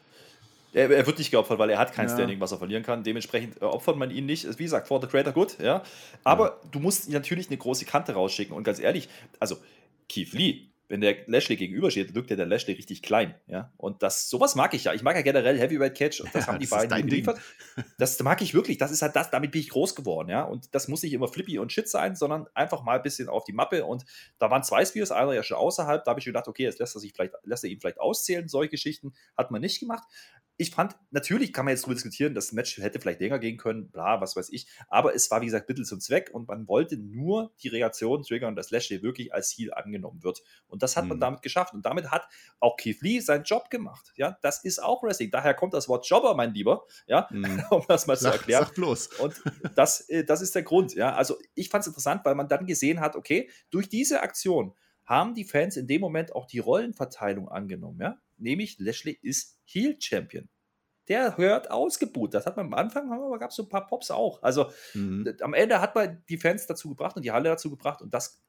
Er, er, wird nicht geopfert, weil er hat kein ja. Standing, was er verlieren kann. Dementsprechend äh, opfert man ihn nicht. Wie gesagt, for the creator good, ja. Aber ja. du musst natürlich eine große Kante rausschicken. Und ganz ehrlich, also Keith Lee wenn der Lashley gegenübersteht, wirkt ja der Lashley richtig klein. Ja? Und das, sowas mag ich ja. Ich mag ja generell Heavyweight Catch und das ja, haben die das beiden geliefert. Das mag ich wirklich. Das ist halt das, damit bin ich groß geworden. Ja? Und das muss nicht immer flippy und shit sein, sondern einfach mal ein bisschen auf die Mappe. Und da waren zwei Spears, einer ja schon außerhalb. Da habe ich gedacht, okay, jetzt lässt er sich vielleicht, lässt er ihn vielleicht auszählen. Solche Geschichten hat man nicht gemacht ich fand, natürlich kann man jetzt darüber diskutieren, das Match hätte vielleicht länger gehen können, bla, was weiß ich. Aber es war, wie gesagt, Mittel zum Zweck und man wollte nur die Reaktion triggern, dass Lashley wirklich als Ziel angenommen wird. Und das hat mhm. man damit geschafft. Und damit hat auch Keith Lee seinen Job gemacht. Ja, das ist auch Wrestling. Daher kommt das Wort Jobber, mein Lieber. Ja, mhm. um das mal sag, zu erklären. Sag bloß. Und das, äh, das ist der Grund. Ja, also ich fand es interessant, weil man dann gesehen hat, okay, durch diese Aktion haben die Fans in dem Moment auch die Rollenverteilung angenommen. Ja? Nämlich Lashley ist Heel Champion. Der hört ausgebuht. Das hat man am Anfang, aber gab es so ein paar Pops auch. Also mhm. am Ende hat man die Fans dazu gebracht und die Halle dazu gebracht und das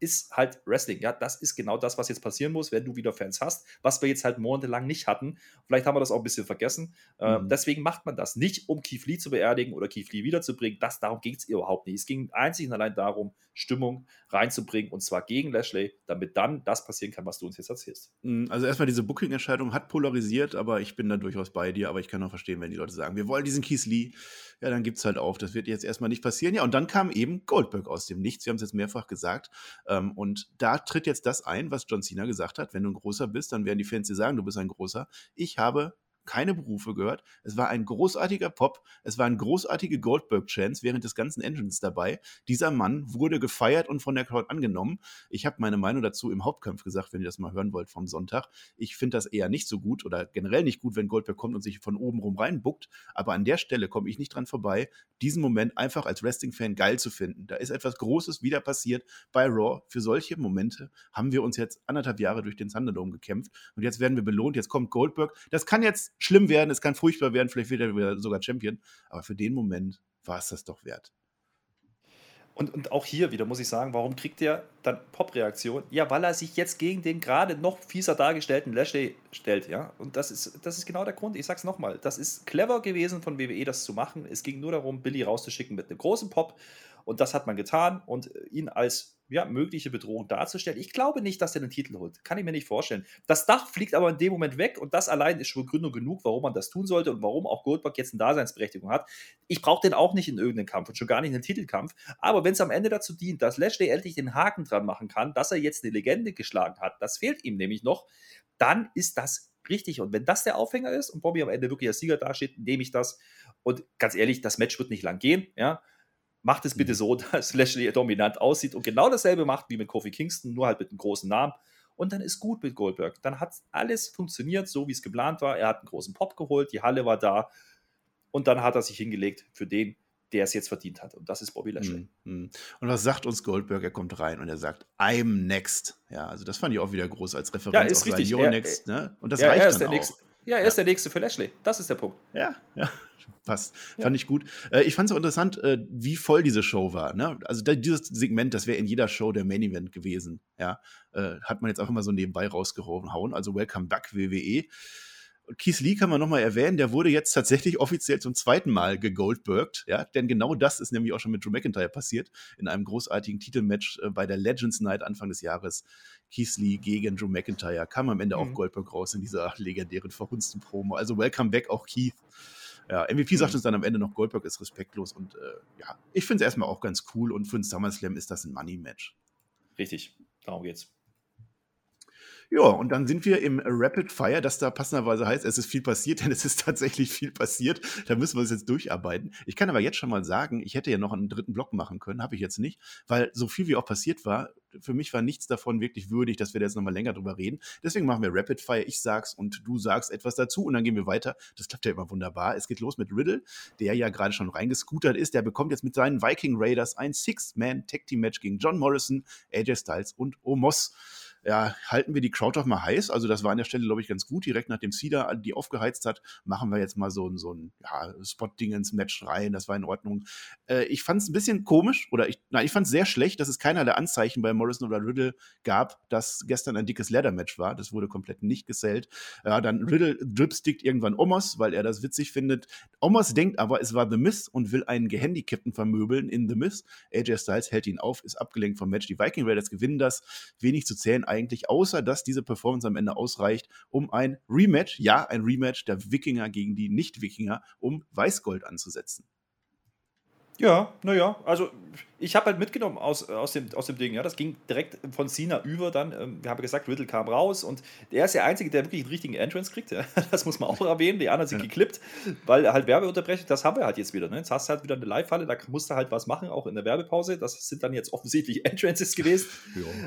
ist halt Wrestling. Ja, das ist genau das, was jetzt passieren muss, wenn du wieder Fans hast, was wir jetzt halt monatelang nicht hatten. Vielleicht haben wir das auch ein bisschen vergessen. Ähm, mhm. deswegen macht man das nicht, um Keith Lee zu beerdigen oder Keith Lee wiederzubringen. Das, darum ging es überhaupt nicht. Es ging einzig und allein darum, Stimmung reinzubringen und zwar gegen Lashley, damit dann das passieren kann, was du uns jetzt erzählst. Mhm, also erstmal diese Booking-Entscheidung hat polarisiert, aber ich bin da durchaus bei dir, aber ich kann auch verstehen, wenn die Leute sagen, wir wollen diesen Keith Lee, ja, dann gibt es halt auf. Das wird jetzt erstmal nicht passieren. Ja, und dann kam eben Goldberg aus dem Nichts. Wir haben es jetzt mehrfach gesagt. Ähm, und da tritt jetzt das ein, was John Cena gesagt hat. Wenn du ein großer bist, dann werden die Fans dir sagen, du bist ein großer. Ich habe keine Berufe gehört. Es war ein großartiger Pop, es waren großartige Goldberg-Chants während des ganzen Engines dabei. Dieser Mann wurde gefeiert und von der Crowd angenommen. Ich habe meine Meinung dazu im Hauptkampf gesagt, wenn ihr das mal hören wollt vom Sonntag. Ich finde das eher nicht so gut oder generell nicht gut, wenn Goldberg kommt und sich von oben rum reinbuckt. Aber an der Stelle komme ich nicht dran vorbei, diesen Moment einfach als Wrestling-Fan geil zu finden. Da ist etwas Großes wieder passiert bei Raw. Für solche Momente haben wir uns jetzt anderthalb Jahre durch den Thunderdome gekämpft und jetzt werden wir belohnt. Jetzt kommt Goldberg. Das kann jetzt schlimm werden, es kann furchtbar werden, vielleicht wird er sogar Champion. Aber für den Moment war es das doch wert. Und, und auch hier wieder muss ich sagen, warum kriegt er dann Pop-Reaktion? Ja, weil er sich jetzt gegen den gerade noch fieser dargestellten Lashley stellt, ja. Und das ist, das ist genau der Grund. Ich sag's nochmal, das ist clever gewesen von WWE, das zu machen. Es ging nur darum, Billy rauszuschicken mit einem großen Pop. Und das hat man getan und ihn als ja, mögliche Bedrohung darzustellen. Ich glaube nicht, dass er den Titel holt. Kann ich mir nicht vorstellen. Das Dach fliegt aber in dem Moment weg und das allein ist schon Gründung genug, warum man das tun sollte und warum auch Goldberg jetzt eine Daseinsberechtigung hat. Ich brauche den auch nicht in irgendeinem Kampf und schon gar nicht in einem Titelkampf. Aber wenn es am Ende dazu dient, dass Lashley endlich den Haken dran machen kann, dass er jetzt eine Legende geschlagen hat, das fehlt ihm nämlich noch, dann ist das richtig. Und wenn das der Aufhänger ist und Bobby am Ende wirklich als Sieger dasteht, nehme ich das. Und ganz ehrlich, das Match wird nicht lang gehen. Ja, macht es bitte mhm. so, dass Lashley dominant aussieht und genau dasselbe macht wie mit Kofi Kingston, nur halt mit einem großen Namen. Und dann ist gut mit Goldberg. Dann hat alles funktioniert, so wie es geplant war. Er hat einen großen Pop geholt, die Halle war da. Und dann hat er sich hingelegt für den, der es jetzt verdient hat. Und das ist Bobby Lashley. Mm, Und was sagt uns Goldberg? Er kommt rein und er sagt, I'm next. Ja, also das fand ich auch wieder groß als Referenz. Ja, ist richtig. You're next. Ne? Und das ja, reicht dann auch. Nächste. Ja, er ist der Nächste für Lashley. Das ist der Punkt. Ja, ja. Passt. Ja. Fand ich gut. Äh, ich fand es auch interessant, äh, wie voll diese Show war. Ne? Also dieses Segment, das wäre in jeder Show der Main Event gewesen. Ja? Äh, hat man jetzt auch immer so nebenbei rausgehauen. Also Welcome Back WWE. Keith Lee kann man nochmal erwähnen, der wurde jetzt tatsächlich offiziell zum zweiten Mal gegoldbergt, ja, denn genau das ist nämlich auch schon mit Drew McIntyre passiert, in einem großartigen Titelmatch bei der Legends Night Anfang des Jahres. Keith Lee gegen Drew McIntyre kam am Ende mhm. auch Goldberg raus in dieser legendären verhunzten Promo. Also welcome back auch Keith. Ja, MVP sagt mhm. uns dann am Ende noch, Goldberg ist respektlos und äh, ja, ich finde es erstmal auch ganz cool und für ein SummerSlam ist das ein Money-Match. Richtig, darum geht's. Ja, und dann sind wir im Rapid Fire, das da passenderweise heißt, es ist viel passiert, denn es ist tatsächlich viel passiert. Da müssen wir es jetzt durcharbeiten. Ich kann aber jetzt schon mal sagen, ich hätte ja noch einen dritten Block machen können, habe ich jetzt nicht, weil so viel wie auch passiert war, für mich war nichts davon wirklich würdig, dass wir da jetzt nochmal länger drüber reden. Deswegen machen wir Rapid Fire. Ich sag's und du sagst etwas dazu und dann gehen wir weiter. Das klappt ja immer wunderbar. Es geht los mit Riddle, der ja gerade schon reingescootert ist. Der bekommt jetzt mit seinen Viking Raiders ein Six-Man-Tag-Team-Match gegen John Morrison, AJ Styles und Omos ja, halten wir die Crowd doch mal heiß. Also das war an der Stelle, glaube ich, ganz gut. Direkt nachdem Cedar die aufgeheizt hat, machen wir jetzt mal so, so ein ja, Spot-Ding ins Match rein. Das war in Ordnung. Äh, ich fand es ein bisschen komisch oder ich, nein, ich fand es sehr schlecht, dass es keinerlei Anzeichen bei Morrison oder Riddle gab, dass gestern ein dickes Leather-Match war. Das wurde komplett nicht gesellt. Ja, dann Riddle dripstickt irgendwann Omos, weil er das witzig findet. Omos denkt aber, es war The Miss und will einen Gehandicapten vermöbeln in The Miss. AJ Styles hält ihn auf, ist abgelenkt vom Match. Die Viking Raiders gewinnen das. Wenig zu zählen eigentlich, außer dass diese Performance am Ende ausreicht, um ein Rematch, ja, ein Rematch der Wikinger gegen die Nicht-Wikinger, um Weißgold anzusetzen. Ja, naja, also ich habe halt mitgenommen aus, aus, dem, aus dem Ding, ja, das ging direkt von Cena über dann, ähm, wir haben gesagt, Riddle kam raus und der ist der Einzige, der wirklich einen richtigen Entrance kriegt, ja. das muss man auch erwähnen, die anderen sind ja. geklippt, weil halt Werbeunterbrechung, das haben wir halt jetzt wieder, ne? jetzt hast du halt wieder eine Live-Halle, da musst du halt was machen, auch in der Werbepause, das sind dann jetzt offensichtlich Entrances gewesen.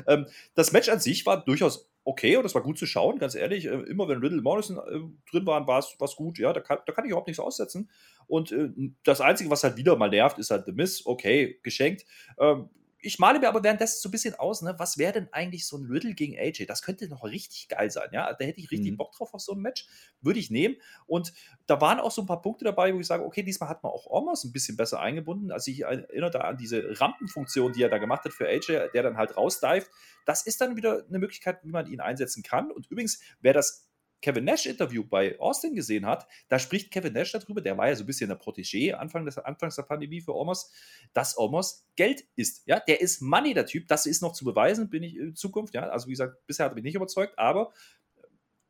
ähm, das Match an sich war durchaus okay und das war gut zu schauen, ganz ehrlich. Äh, immer wenn Riddle Morrison äh, drin waren, war es gut. Ja, da kann, da kann ich überhaupt nichts aussetzen. Und äh, das Einzige, was halt wieder mal nervt, ist halt The Miss. Okay, geschenkt. Ähm, ich male mir aber währenddessen so ein bisschen aus, ne, was wäre denn eigentlich so ein Riddle gegen AJ? Das könnte noch richtig geil sein, ja. Da hätte ich richtig mhm. Bock drauf auf so ein Match. Würde ich nehmen. Und da waren auch so ein paar Punkte dabei, wo ich sage, okay, diesmal hat man auch Omos ein bisschen besser eingebunden. Also ich erinnere da an diese Rampenfunktion, die er da gemacht hat für AJ, der dann halt rausdive. Das ist dann wieder eine Möglichkeit, wie man ihn einsetzen kann. Und übrigens, wer das Kevin Nash-Interview bei Austin gesehen hat, da spricht Kevin Nash darüber, der war ja so ein bisschen der Protégé Anfang des, Anfangs der Pandemie für Omos, dass Omos Geld ist. Ja, der ist Money, der Typ. Das ist noch zu beweisen, bin ich in Zukunft. Ja, also wie gesagt, bisher hat er mich nicht überzeugt, aber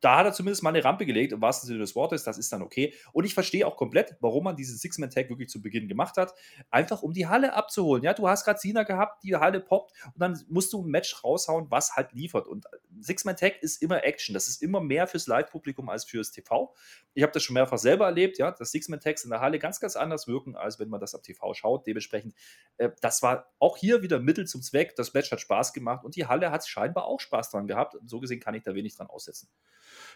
da hat er zumindest mal eine Rampe gelegt, im wahrsten Sinne des Wortes, das ist dann okay. Und ich verstehe auch komplett, warum man diesen Six-Man-Tag wirklich zu Beginn gemacht hat, einfach um die Halle abzuholen. Ja, du hast gerade Cena gehabt, die Halle poppt und dann musst du ein Match raushauen, was halt liefert. Und Six-Man-Tag ist immer Action, das ist immer mehr fürs Live-Publikum als fürs TV. Ich habe das schon mehrfach selber erlebt, ja, dass Six-Man-Tags in der Halle ganz, ganz anders wirken, als wenn man das am TV schaut. Dementsprechend, äh, das war auch hier wieder Mittel zum Zweck. Das Match hat Spaß gemacht und die Halle hat scheinbar auch Spaß dran gehabt. So gesehen kann ich da wenig dran aussetzen.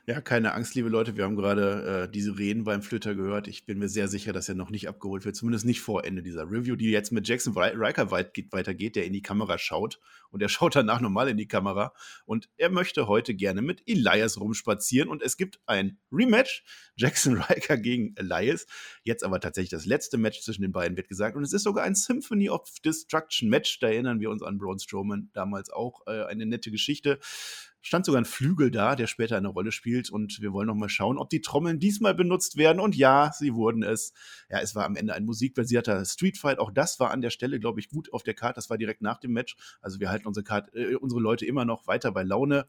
Ja, keine Angst, liebe Leute. Wir haben gerade äh, diese Reden beim Flöter gehört. Ich bin mir sehr sicher, dass er noch nicht abgeholt wird. Zumindest nicht vor Ende dieser Review, die jetzt mit Jackson Riker weitergeht, der in die Kamera schaut. Und er schaut danach nochmal in die Kamera. Und er möchte heute gerne mit Elias rumspazieren. Und es gibt ein Rematch. Jackson Riker gegen Elias. Jetzt aber tatsächlich das letzte Match zwischen den beiden, wird gesagt. Und es ist sogar ein Symphony of Destruction Match. Da erinnern wir uns an Braun Strowman damals auch. Äh, eine nette Geschichte stand sogar ein Flügel da, der später eine Rolle spielt. Und wir wollen noch mal schauen, ob die Trommeln diesmal benutzt werden. Und ja, sie wurden es. Ja, es war am Ende ein musikbasierter Streetfight. Auch das war an der Stelle, glaube ich, gut auf der Karte. Das war direkt nach dem Match. Also wir halten unsere, Karte, äh, unsere Leute immer noch weiter bei Laune.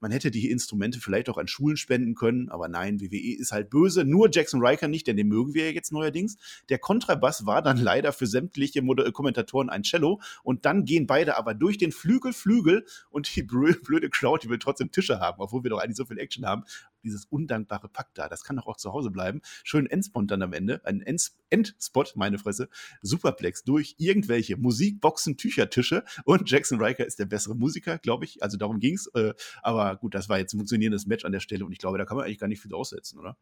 Man hätte die Instrumente vielleicht auch an Schulen spenden können, aber nein, WWE ist halt böse. Nur Jackson Riker nicht, denn den mögen wir ja jetzt neuerdings. Der Kontrabass war dann leider für sämtliche Mod Kommentatoren ein Cello und dann gehen beide aber durch den Flügel, Flügel und die blöde Crowd, die will trotzdem Tische haben, obwohl wir doch eigentlich so viel Action haben dieses undankbare Pack da, das kann doch auch zu Hause bleiben. Schön Endspot dann am Ende, ein Endspot, meine Fresse, Superplex durch irgendwelche Musikboxen, Tüchertische und Jackson Riker ist der bessere Musiker, glaube ich. Also darum ging's. Äh, aber gut, das war jetzt ein funktionierendes Match an der Stelle und ich glaube, da kann man eigentlich gar nicht viel aussetzen, oder?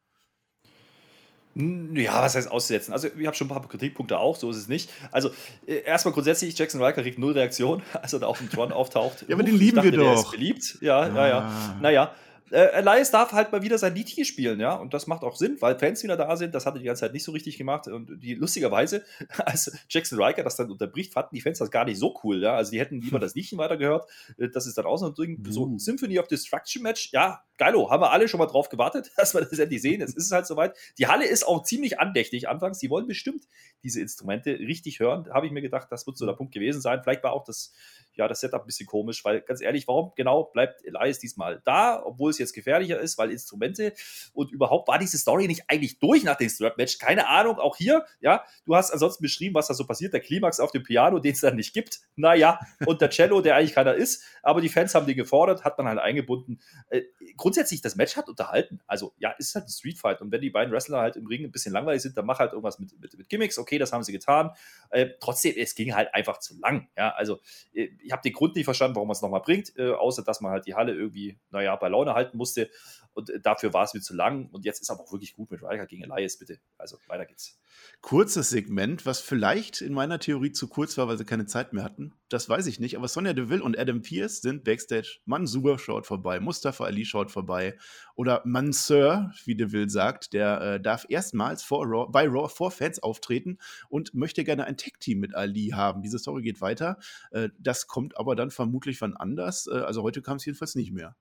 Ja, was heißt aussetzen? Also, ich habe schon ein paar Kritikpunkte auch, so ist es nicht. Also, äh, erstmal grundsätzlich, Jackson Riker kriegt null Reaktion, als er da auf dem Tron auftaucht. ja, aber den lieben dachte, wir doch. Der ist beliebt. Ja, naja. Ah. Naja, äh, Elias darf halt mal wieder sein Lied hier spielen, ja, und das macht auch Sinn, weil Fans wieder da sind. Das hat er die ganze Zeit nicht so richtig gemacht. Und die lustigerweise, als Jackson Riker das dann unterbricht, fanden die Fans das gar nicht so cool, ja. Also die hätten lieber das Liedchen weitergehört. Äh, das ist dann auch so ein. So ein Symphony of Destruction Match, ja, geilo, haben wir alle schon mal drauf gewartet, dass wir das endlich sehen. Es ist halt soweit. Die Halle ist auch ziemlich andächtig anfangs. Die wollen bestimmt diese Instrumente richtig hören. Habe ich mir gedacht, das wird so der Punkt gewesen sein. Vielleicht war auch das ja, das Setup ein bisschen komisch, weil ganz ehrlich, warum genau bleibt Elias diesmal da, obwohl es jetzt gefährlicher ist, weil Instrumente und überhaupt war diese Story nicht eigentlich durch nach dem Strap-Match? Keine Ahnung, auch hier, ja, du hast ansonsten beschrieben, was da so passiert, der Klimax auf dem Piano, den es dann nicht gibt, naja, und der Cello, der eigentlich keiner ist, aber die Fans haben den gefordert, hat man halt eingebunden. Äh, grundsätzlich, das Match hat unterhalten, also ja, ist halt ein Streetfight und wenn die beiden Wrestler halt im Ring ein bisschen langweilig sind, dann mach halt irgendwas mit, mit, mit Gimmicks, okay, das haben sie getan. Äh, trotzdem, es ging halt einfach zu lang, ja, also äh, ich habe den Grund nicht verstanden, warum man es nochmal bringt, äh, außer dass man halt die Halle irgendwie, naja, bei Laune halten musste. Und äh, dafür war es mir zu lang. Und jetzt ist aber auch wirklich gut mit Riker gegen Elias, bitte. Also weiter geht's. Kurzes Segment, was vielleicht in meiner Theorie zu kurz war, weil sie keine Zeit mehr hatten. Das weiß ich nicht. Aber Sonja Deville und Adam Pierce sind Backstage. Mansur schaut vorbei, Mustafa Ali schaut vorbei. Oder Mansur, wie Deville sagt, der äh, darf erstmals Raw, bei Raw vor Fans auftreten und möchte gerne ein Tech-Team mit Ali haben. Diese Story geht weiter. Äh, das kommt aber dann vermutlich wann anders. Äh, also heute kam es jedenfalls nicht mehr.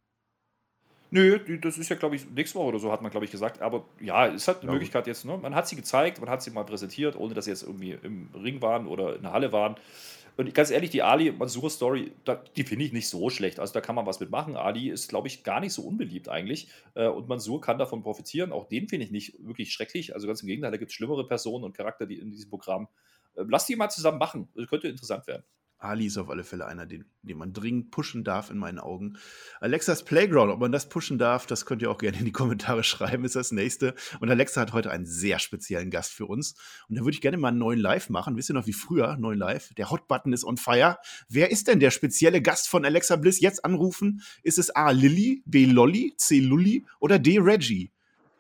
Nö, das ist ja, glaube ich, nächste Woche oder so, hat man, glaube ich, gesagt. Aber ja, es hat eine ja. Möglichkeit jetzt, ne? Man hat sie gezeigt, man hat sie mal präsentiert, ohne dass sie jetzt irgendwie im Ring waren oder in der Halle waren. Und ganz ehrlich, die Ali-Mansur-Story, die finde ich nicht so schlecht. Also da kann man was mitmachen. Ali ist, glaube ich, gar nicht so unbeliebt eigentlich. Äh, und Mansur kann davon profitieren. Auch den finde ich nicht wirklich schrecklich. Also ganz im Gegenteil, da gibt es schlimmere Personen und Charakter die in diesem Programm. Äh, lass die mal zusammen machen. Das könnte interessant werden. Ali ist auf alle Fälle einer, den, den man dringend pushen darf, in meinen Augen. Alexas Playground, ob man das pushen darf, das könnt ihr auch gerne in die Kommentare schreiben, ist das nächste. Und Alexa hat heute einen sehr speziellen Gast für uns. Und da würde ich gerne mal einen neuen Live machen. Wisst ihr noch wie früher, neuen Live? Der Hot-Button ist on fire. Wer ist denn der spezielle Gast von Alexa Bliss? Jetzt anrufen. Ist es A. Lilly, B. Lolly, C. Lully oder D. Reggie?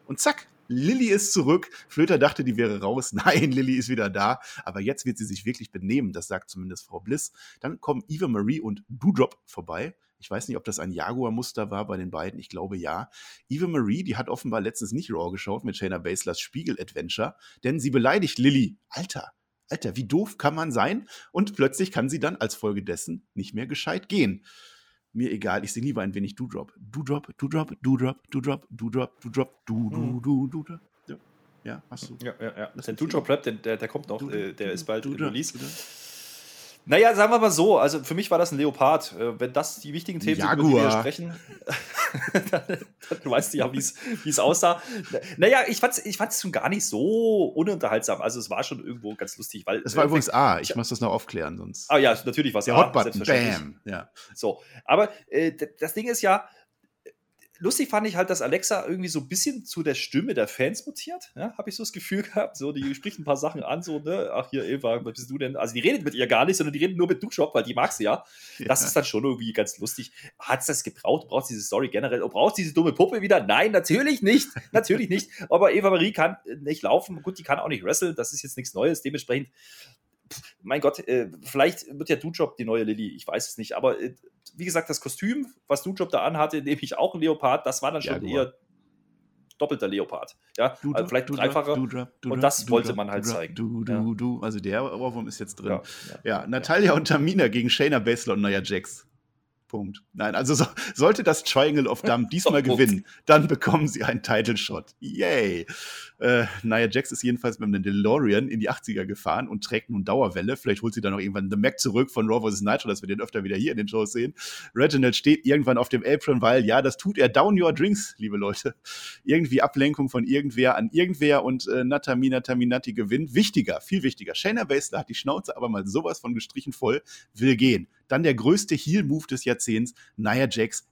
Und zack, Lilly ist zurück. Flöter dachte, die wäre raus. Nein, Lilly ist wieder da. Aber jetzt wird sie sich wirklich benehmen. Das sagt zumindest Frau Bliss. Dann kommen Eva Marie und Doudrop vorbei. Ich weiß nicht, ob das ein Jaguar-Muster war bei den beiden. Ich glaube ja. Eva Marie, die hat offenbar letztens nicht Raw geschaut mit Shayna Baslers Spiegel-Adventure, denn sie beleidigt Lilly. Alter, Alter, wie doof kann man sein? Und plötzlich kann sie dann als Folge dessen nicht mehr gescheit gehen. Mir egal, ich singe lieber ein wenig Do-Drop. Do-Drop, Do-Drop, Do-Drop, Do-Drop, Do-Drop, Do-Drop, Do-Do, Do-Do, Ja, ja, hast du. Ja, ja, ja. Der Do-Drop-Rap, der, der kommt noch, äh, der ist bald im Release. Naja, sagen wir mal so, also für mich war das ein Leopard. Äh, wenn das die wichtigen Themen Jaguar. sind, über die wir sprechen, dann, dann weißt du ja, wie es aussah. Naja, ich fand es ich fand's schon gar nicht so ununterhaltsam. Also es war schon irgendwo ganz lustig, weil. Es war äh, übrigens A, ich muss das noch aufklären, sonst. Ah ja, natürlich war es ja. Hotbutton, bam. Ja. So, aber äh, das Ding ist ja, lustig fand ich halt, dass Alexa irgendwie so ein bisschen zu der Stimme der Fans mutiert. Ja, habe ich so das Gefühl gehabt. So, die spricht ein paar Sachen an, so, ne, ach hier, Eva, was bist du denn? Also die redet mit ihr gar nicht, sondern die redet nur mit Duschop, weil die mag sie ja. ja. Das ist dann schon irgendwie ganz lustig. Hat es das gebraucht? Braucht diese Story generell? Braucht diese dumme Puppe wieder? Nein, natürlich nicht. natürlich nicht. Aber Eva Marie kann nicht laufen. Gut, die kann auch nicht wresteln. Das ist jetzt nichts Neues. Dementsprechend mein Gott, äh, vielleicht wird ja Dujob die neue Lilly, ich weiß es nicht. Aber äh, wie gesagt, das Kostüm, was Dujob da anhatte, nehme ich auch ein Leopard, das war dann schon ja, eher doppelter Leopard. Ja, du, also vielleicht ein dreifacher. Du, du, und das wollte man halt zeigen. Du, du, ja. du. Also der Ohrwurm ist jetzt drin. Ja, ja. Natalia und Tamina gegen Shayna Baszler und Nia Jax. Punkt. Nein, also so, sollte das Triangle of Dumb diesmal gewinnen, dann bekommen sie einen Title Shot. Yay! Äh, Nia Jax ist jedenfalls mit einem DeLorean in die 80er gefahren und trägt nun Dauerwelle. Vielleicht holt sie dann noch irgendwann The Mac zurück von Raw vs. Nitro, dass wir den öfter wieder hier in den Shows sehen. Reginald steht irgendwann auf dem Apron, weil ja, das tut er. Down your drinks, liebe Leute. Irgendwie Ablenkung von irgendwer an irgendwer und äh, Natamina Taminati gewinnt. Wichtiger, viel wichtiger. Shayna Baszler hat die Schnauze aber mal sowas von gestrichen voll, will gehen. Dann der größte Heel-Move des Jahrzehnts. Nia Jax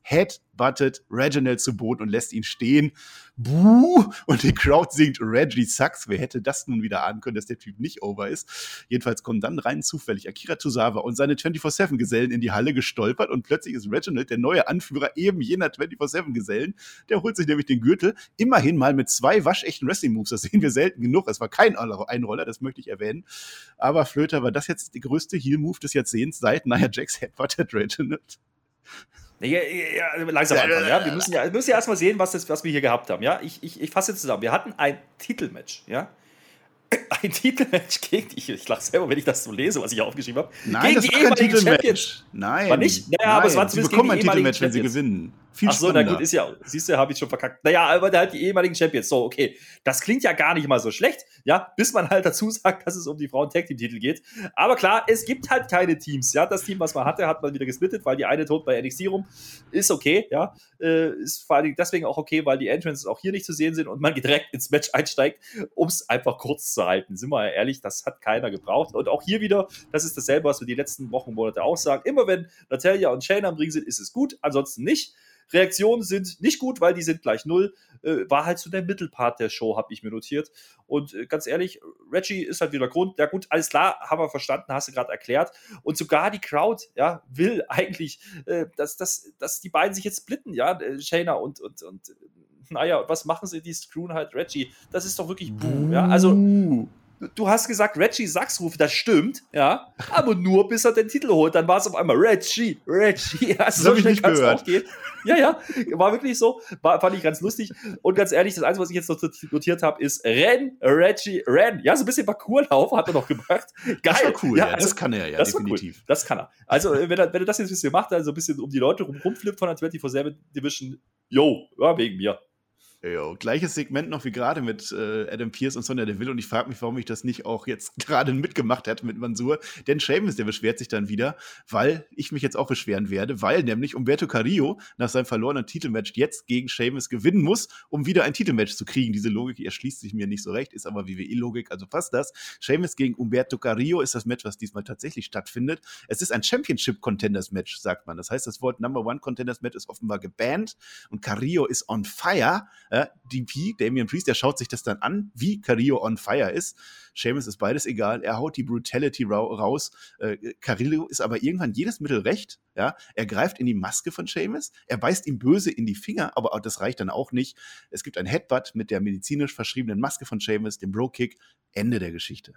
headbuttet Reginald zu Boden und lässt ihn stehen. Buh! Und die Crowd singt Reggie sucks. Wer hätte das nun wieder ahnen können, dass der Typ nicht over ist? Jedenfalls kommen dann rein zufällig Akira Tozawa und seine 24-7-Gesellen in die Halle gestolpert und plötzlich ist Reginald der neue Anführer eben jener 24-7-Gesellen. Der holt sich nämlich den Gürtel. Immerhin mal mit zwei waschechten Wrestling-Moves. Das sehen wir selten genug. Es war kein Einroller, das möchte ich erwähnen. Aber Flöter war das jetzt der größte Heel-Move des Jahrzehnts seit Nia Jax Headbutted Reginald. Ja, ja, langsam anfangen, ja. Wir müssen ja, wir müssen ja erstmal sehen, was, das, was wir hier gehabt haben. Ja? Ich, ich, ich fasse zusammen. Wir hatten ein Titelmatch, ja. Ein Titelmatch gegen die, ich lache selber, wenn ich das so lese, was ich aufgeschrieben habe. Nein, gegen das die ehemaligen Champions. Nein. War nicht? Naja, Nein. aber es war zumindest sie bekommen ein Titelmatch, wenn sie gewinnen. Viel Ach so, na gut, ist ja, siehst du, habe ich schon verkackt. Naja, aber halt die ehemaligen Champions. So, okay. Das klingt ja gar nicht mal so schlecht, ja, bis man halt dazu sagt, dass es um die Frauen-Tag-Team-Titel geht. Aber klar, es gibt halt keine Teams, ja. Das Team, was man hatte, hat man wieder gesplittet, weil die eine tot bei NXT rum. Ist okay, ja. Äh, ist vor allem deswegen auch okay, weil die Entrances auch hier nicht zu sehen sind und man direkt ins Match einsteigt, um es einfach kurz zu halten. Sind wir ehrlich, das hat keiner gebraucht. Und auch hier wieder, das ist dasselbe, was wir die letzten Wochen, Monate auch sagen. Immer wenn Natalia und Shane am Ring sind, ist es gut, ansonsten nicht. Reaktionen sind nicht gut, weil die sind gleich null. Äh, war halt so der Mittelpart der Show, habe ich mir notiert. Und äh, ganz ehrlich, Reggie ist halt wieder Grund. Ja, gut, alles klar, haben wir verstanden, hast du gerade erklärt. Und sogar die Crowd, ja, will eigentlich, äh, dass, dass, dass die beiden sich jetzt splitten, ja, äh, Shayna und, und, und naja, was machen sie? Die screwen halt Reggie. Das ist doch wirklich Buh, ja. Also du hast gesagt, Reggie Sachsruf, das stimmt, ja, aber nur bis er den Titel holt. Dann war es auf einmal Reggie, Reggie. Also so schnell kann es auch gehen. Ja, ja, war wirklich so. War, fand ich ganz lustig. Und ganz ehrlich, das Einzige, was ich jetzt noch notiert habe, ist Renn, Reggie, Renn. Ja, so ein bisschen Parkourlauf hat er noch gemacht. Geil. Das war cool, ja, also, das kann er ja, das definitiv. Cool. Das kann er. Also, wenn er, wenn er das jetzt ein bisschen macht, also ein bisschen um die Leute rum, rumflippt von der 24-7 Division, yo, ja, wegen mir. Jo, gleiches Segment noch wie gerade mit äh, Adam Pierce und Sonja Deville und ich frage mich, warum ich das nicht auch jetzt gerade mitgemacht hätte mit Mansur. Denn Sheamus, der beschwert sich dann wieder, weil ich mich jetzt auch beschweren werde, weil nämlich Umberto Carrillo nach seinem verlorenen Titelmatch jetzt gegen Sheamus gewinnen muss, um wieder ein Titelmatch zu kriegen. Diese Logik erschließt sich mir nicht so recht, ist aber WWE-Logik, also passt das. Sheamus gegen Umberto Carrillo ist das Match, was diesmal tatsächlich stattfindet. Es ist ein Championship-Contenders-Match, sagt man. Das heißt, das Wort Number One Contenders-Match ist offenbar gebannt und Carrillo ist on fire Äh, DP, Damian Priest, der schaut sich das dann an, wie Carrillo on fire ist. Seamus ist beides egal. Er haut die Brutality raus. Äh, Carrillo ist aber irgendwann jedes Mittel recht. Ja, er greift in die Maske von Seamus. Er beißt ihm böse in die Finger, aber das reicht dann auch nicht. Es gibt ein Headbutt mit der medizinisch verschriebenen Maske von Seamus, dem Bro-Kick. Ende der Geschichte.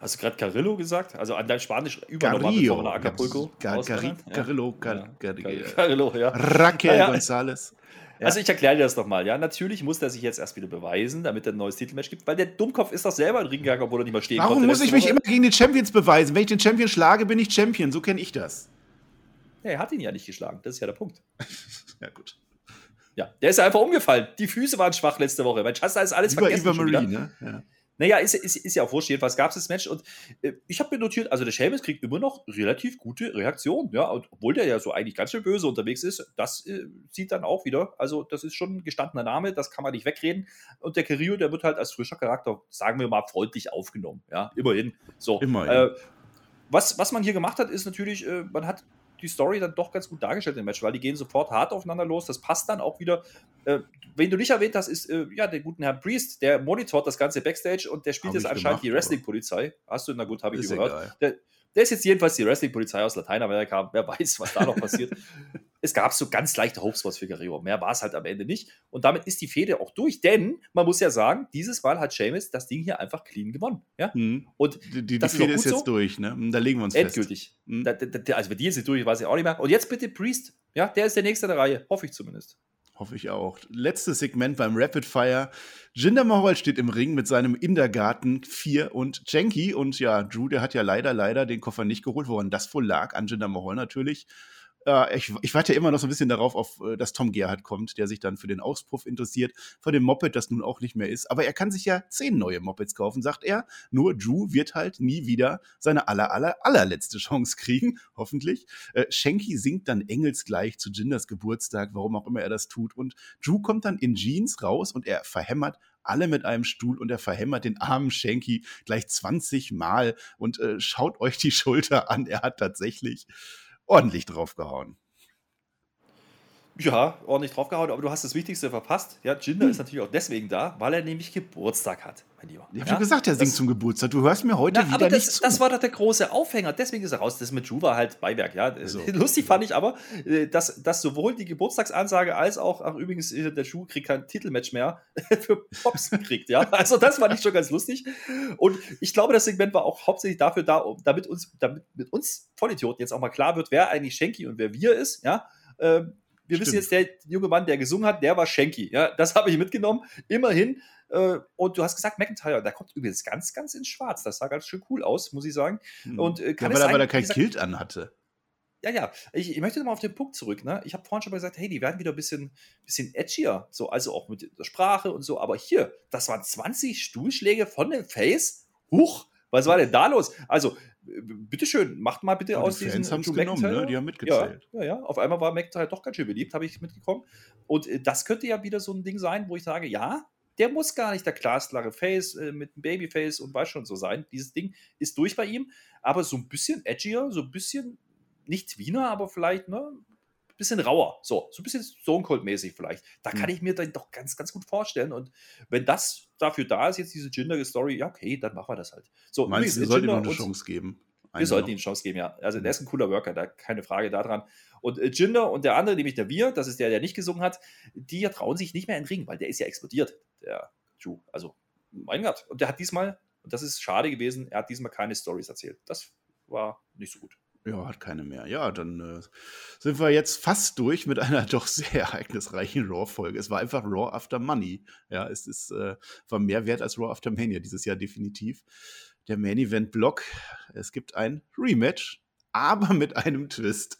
Hast du gerade Carrillo gesagt? Also an dein Spanisch über Carrillo. nach Acapulco. Gar, Gar, Carrillo, Gar, Gar, Carrillo, ja. Raquel ja. González. Ja. Also ich erkläre dir das nochmal, ja. Natürlich muss er sich jetzt erst wieder beweisen, damit er ein neues Titelmatch gibt, weil der Dummkopf ist doch selber ein Ring gegangen, obwohl er nicht mal stehen Warum konnte. muss ich mich immer gegen die Champions beweisen? Wenn ich den Champion schlage, bin ich Champion. So kenne ich das. Ja, er hat ihn ja nicht geschlagen. Das ist ja der Punkt. ja, gut. Ja, der ist ja einfach umgefallen. Die Füße waren schwach letzte Woche. Mensch, hast du alles, Über vergessen. Eva Marie, ne? Ja. Naja, ist, ist, ist ja auch wurscht. Jedenfalls gab es das Match und äh, ich habe mir notiert, also der Sheamus kriegt immer noch relativ gute Reaktionen, ja, und obwohl der ja so eigentlich ganz schön böse unterwegs ist, das äh, sieht dann auch wieder, also das ist schon ein gestandener Name, das kann man nicht wegreden und der Carrillo, der wird halt als frischer Charakter, sagen wir mal, freundlich aufgenommen, ja, immerhin. So, Immerhin. Äh, was, was man hier gemacht hat, ist natürlich, äh, man hat die Story dann doch ganz gut dargestellt im Match, weil die gehen sofort hart aufeinander los. Das passt dann auch wieder. Äh, wen du nicht erwähnt hast, ist äh, ja der guten Herrn Priest, der monitort das ganze Backstage und der spielt Hab jetzt anscheinend gemacht, die Wrestling-Polizei. Hast du? Na gut, habe ich Ist gehört. egal. Der, der ist jetzt jedenfalls die Wrestling-Polizei aus Lateinamerika. Wer weiß, was da noch passiert. Es gab so ganz leichte Hopespots für Guerrero. Mehr war es halt am Ende nicht. Und damit ist die Fehde auch durch, denn man muss ja sagen, dieses Mal hat Sheamus das Ding hier einfach clean gewonnen. Ja? Hm. Und Die, die, die Fehde ist jetzt so. durch, ne? Da legen wir uns endgültig. fest. Hm. Da, da, also, wenn die jetzt nicht durch, weiß ich auch nicht mehr. Und jetzt bitte Priest. Ja, der ist der nächste der Reihe. Hoffe ich zumindest. Hoffe ich auch. Letztes Segment beim Rapid Fire. Jinder Mahal steht im Ring mit seinem Indergarten 4 und Janky. Und ja, Drew, der hat ja leider, leider den Koffer nicht geholt, woran das wohl lag. An Jinder Mahal natürlich. Äh, ich, ich warte immer noch so ein bisschen darauf, auf, äh, dass Tom Gerhardt kommt, der sich dann für den Auspuff interessiert, von dem Moped, das nun auch nicht mehr ist. Aber er kann sich ja zehn neue Mopeds kaufen, sagt er. Nur Drew wird halt nie wieder seine aller, aller, allerletzte Chance kriegen, hoffentlich. Äh, Shanky singt dann engelsgleich zu Jinders Geburtstag, warum auch immer er das tut. Und Drew kommt dann in Jeans raus und er verhämmert alle mit einem Stuhl und er verhämmert den armen Shanky gleich 20 Mal und äh, schaut euch die Schulter an. Er hat tatsächlich ordentlich draufgehauen. Ja, ordentlich draufgehauen, aber du hast das Wichtigste verpasst. Ja, Jinder Hm. ist natürlich auch deswegen da, weil er nämlich Geburtstag hat, mein Lieber. Ich habe ja? schon gesagt, er singt das- zum Geburtstag. Du hörst mir heute Na, wieder aber nicht das, zu. das war doch der große Aufhänger, deswegen ist er raus. Das mit Drew war halt Beiwerk, ja. So. Lustig fand ich aber, äh, dass, dass sowohl die Geburtstagsansage als auch, ach übrigens, äh, der Schuh kriegt kein Titelmatch mehr für Pops kriegt, ja. Also das fand ich schon ganz lustig. Und ich glaube, das Segment war auch hauptsächlich dafür da, um, damit uns, damit mit uns Vollidioten jetzt auch mal klar wird, wer eigentlich Shanky und wer wir ist, ja. Ähm, wir Stimmt. wissen jetzt, der junge Mann, der gesungen hat, der war Shanky. Ja, das habe ich mitgenommen. Immerhin. Äh, und du hast gesagt, McIntyre, der kommt übrigens ganz, ganz in Schwarz. Das sah ganz schön cool aus, muss ich sagen. Hm. Und äh, kann ja, weil, er, sein, weil er kein gesagt, Kilt anhatte. Ja, ja. Ich, ich möchte nochmal auf den Punkt zurück. Ne? Ich habe vorhin schon mal gesagt, hey, die werden wieder ein bisschen, bisschen edgier. So, also auch mit der Sprache und so. Aber hier, das waren 20 Stuhlschläge von dem Face. Huch, was war denn da los? Also, bitteschön, macht mal bitte Ja, aus die diesen Fans Drew genommen, ne? Die haben ja, mitgezählt. ja, ja. Auf einmal war McIntyre doch ganz schön beliebt, habe ich mitgekommen. Und äh, das könnte ja wieder so ein Ding sein, wo ich sage, ja, der muss gar nicht der glasklare Face äh, mit einem Babyface und weiß schon so sein. Dieses Ding ist durch bei ihm, aber so ein bisschen edgier, so ein bisschen nicht Wiener, aber vielleicht, ne? Bisschen rauer. So, so ein bisschen Stone Cold-mäßig vielleicht. Da kann Hm. ich mir dann doch ganz, ganz gut vorstellen. Und wenn das dafür da ist, jetzt diese Jinder-Story, ja, okay, dann machen wir das halt. So, Meinst du, wir sollten ihm eine Chance geben? wir sollten ihm eine Chance geben, ja. Also der ist ein cooler Worker, da keine Frage daran. Und äh, Jinder und der andere, nämlich der Wir, das ist der, der nicht gesungen hat, die trauen sich nicht mehr in den Ring, weil der ist ja explodiert, der Drew. Also, mein Gott. Und der hat diesmal, und das ist schade gewesen, er hat diesmal keine Stories erzählt. Das war nicht so gut. Ja, hat keine mehr. Ja, dann äh, sind wir jetzt fast durch mit einer doch sehr ereignisreichen Raw-Folge. Es war einfach Raw After Money. Ja, es ist, äh, war mehr wert als Raw After Mania dieses Jahr definitiv. Der Main Event Block. Es gibt ein Rematch, aber mit einem Twist.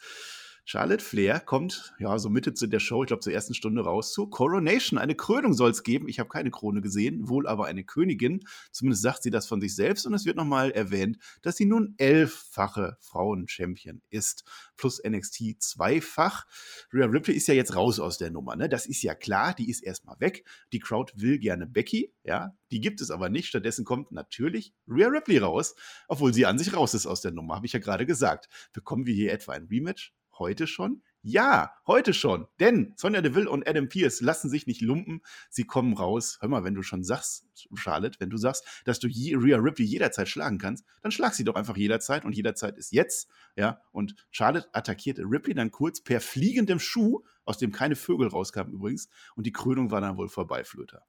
Charlotte Flair kommt, ja, so Mitte zu der Show, ich glaube zur ersten Stunde raus, zur Coronation. Eine Krönung soll es geben. Ich habe keine Krone gesehen, wohl aber eine Königin. Zumindest sagt sie das von sich selbst und es wird nochmal erwähnt, dass sie nun elffache Frauen-Champion ist. Plus NXT zweifach. Rhea Ripley ist ja jetzt raus aus der Nummer, ne? Das ist ja klar, die ist erstmal weg. Die Crowd will gerne Becky, ja, die gibt es aber nicht. Stattdessen kommt natürlich Rhea Ripley raus, obwohl sie an sich raus ist aus der Nummer, habe ich ja gerade gesagt. Bekommen wir hier etwa ein Rematch? Heute schon? Ja, heute schon. Denn Sonja Deville und Adam Pierce lassen sich nicht lumpen. Sie kommen raus. Hör mal, wenn du schon sagst, Charlotte, wenn du sagst, dass du Rhea Ripley jederzeit schlagen kannst, dann schlag sie doch einfach jederzeit und jederzeit ist jetzt. Ja, und Charlotte attackierte Ripley dann kurz per fliegendem Schuh, aus dem keine Vögel rauskamen übrigens. Und die Krönung war dann wohl vorbei, Flöter.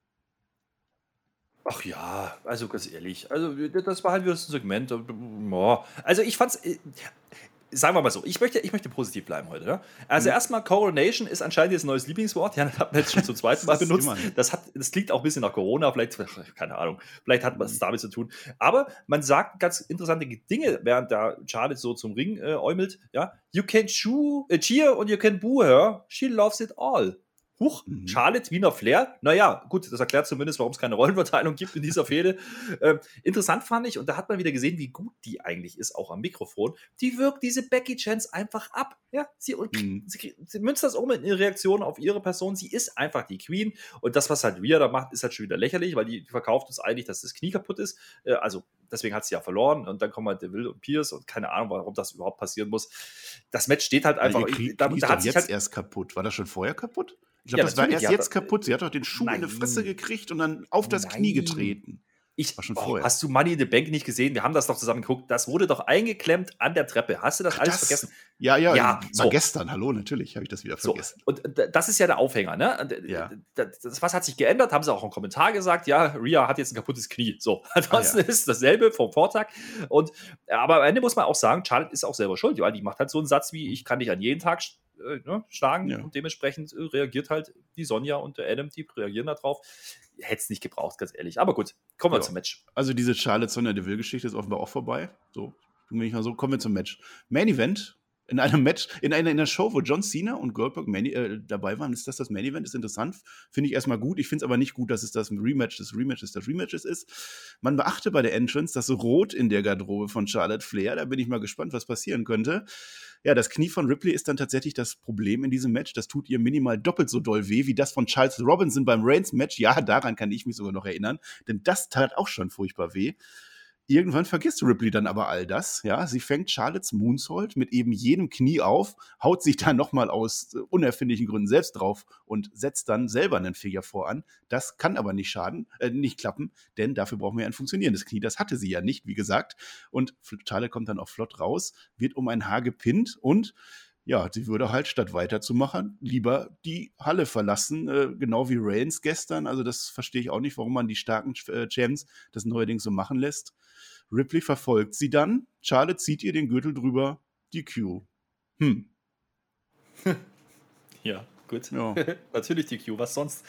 Ach ja, also ganz ehrlich, also das war halt wieder ein Segment. Also ich fand's, äh, sagen wir mal so, ich möchte, ich möchte positiv bleiben heute. Ne? Also mhm. erstmal, Coronation ist anscheinend jetzt ein neues Lieblingswort. Ja, das hat man jetzt schon zum zweiten Mal benutzt. Das, hat, das klingt auch ein bisschen nach Corona, vielleicht, keine Ahnung, vielleicht hat was mhm. damit zu tun. Aber man sagt ganz interessante Dinge, während da Charlotte so zum Ring äh, äumelt. Ja, you can chew, äh, cheer and you can boo her. She loves it all. Huch, mhm. Charlotte Wiener Flair. Naja, gut, das erklärt zumindest, warum es keine Rollenverteilung gibt in dieser Fehde. Ähm, interessant fand ich, und da hat man wieder gesehen, wie gut die eigentlich ist, auch am Mikrofon. Die wirkt diese Becky Chance einfach ab. Ja, sie, und mhm. sie, sie münzt das um in ihre Reaktion auf ihre Person. Sie ist einfach die Queen. Und das, was halt Rhea da macht, ist halt schon wieder lächerlich, weil die verkauft uns eigentlich, dass das Knie kaputt ist. Äh, also, deswegen hat sie ja verloren. Und dann kommen halt Deville und Pierce und keine Ahnung, warum das überhaupt passieren muss. Das Match steht halt einfach. Ja, da, da hat sich jetzt halt erst kaputt. War das schon vorher kaputt? Ich glaube, ja, das war erst jetzt kaputt. Sie hat doch den Schuh Nein. in die Fresse gekriegt und dann auf das Nein. Knie getreten. Ich, war schon oh, vorher. Hast du Money in the Bank nicht gesehen? Wir haben das doch zusammen geguckt. Das wurde doch eingeklemmt an der Treppe. Hast du das Ach, alles das, vergessen? Ja, ja, ja. So. gestern. Hallo, natürlich habe ich das wieder vergessen. So. Und das ist ja der Aufhänger. Ne? Ja. Das, was hat sich geändert? Haben sie auch im Kommentar gesagt. Ja, Ria hat jetzt ein kaputtes Knie. So, ansonsten ah, ja. ist dasselbe vom Vortag. Und, aber am Ende muss man auch sagen, Charlotte ist auch selber schuld. Weil die macht halt so einen Satz wie: Ich kann dich an jeden Tag äh, ne, schlagen ja. und dementsprechend äh, reagiert halt die Sonja und der Adam, die reagieren darauf. Hätte es nicht gebraucht, ganz ehrlich. Aber gut, kommen wir ja. zum Match. Also diese Charlotte Sonja Deville-Geschichte ist offenbar auch vorbei. So, bin ich mal so, kommen wir zum Match. Main Event, in einem Match, in einer, in einer Show, wo John Cena und Goldberg Main, äh, dabei waren, ist das das Main Event, ist interessant. Finde ich erstmal gut. Ich finde es aber nicht gut, dass es das Rematch des Rematches des Rematches ist. Man beachte bei der Entrance das Rot in der Garderobe von Charlotte Flair. Da bin ich mal gespannt, was passieren könnte. Ja, das Knie von Ripley ist dann tatsächlich das Problem in diesem Match. Das tut ihr minimal doppelt so doll weh wie das von Charles Robinson beim Reigns-Match. Ja, daran kann ich mich sogar noch erinnern, denn das tat auch schon furchtbar weh. Irgendwann vergisst Ripley dann aber all das. Ja, sie fängt Charlottes Moonsault mit eben jedem Knie auf, haut sich dann nochmal aus äh, unerfindlichen Gründen selbst drauf und setzt dann selber einen Figure voran. Das kann aber nicht schaden, äh, nicht klappen, denn dafür brauchen wir ein funktionierendes Knie. Das hatte sie ja nicht, wie gesagt. Und Charlotte kommt dann auch flott raus, wird um ein Haar gepinnt und ja, sie würde halt statt weiterzumachen lieber die Halle verlassen, äh, genau wie Reigns gestern. Also das verstehe ich auch nicht, warum man die starken äh, Champs das neuerdings so machen lässt. Ripley verfolgt sie dann. Charlotte zieht ihr den Gürtel drüber. Die Q. Hm. ja, gut. Ja. Natürlich die Q. Was sonst?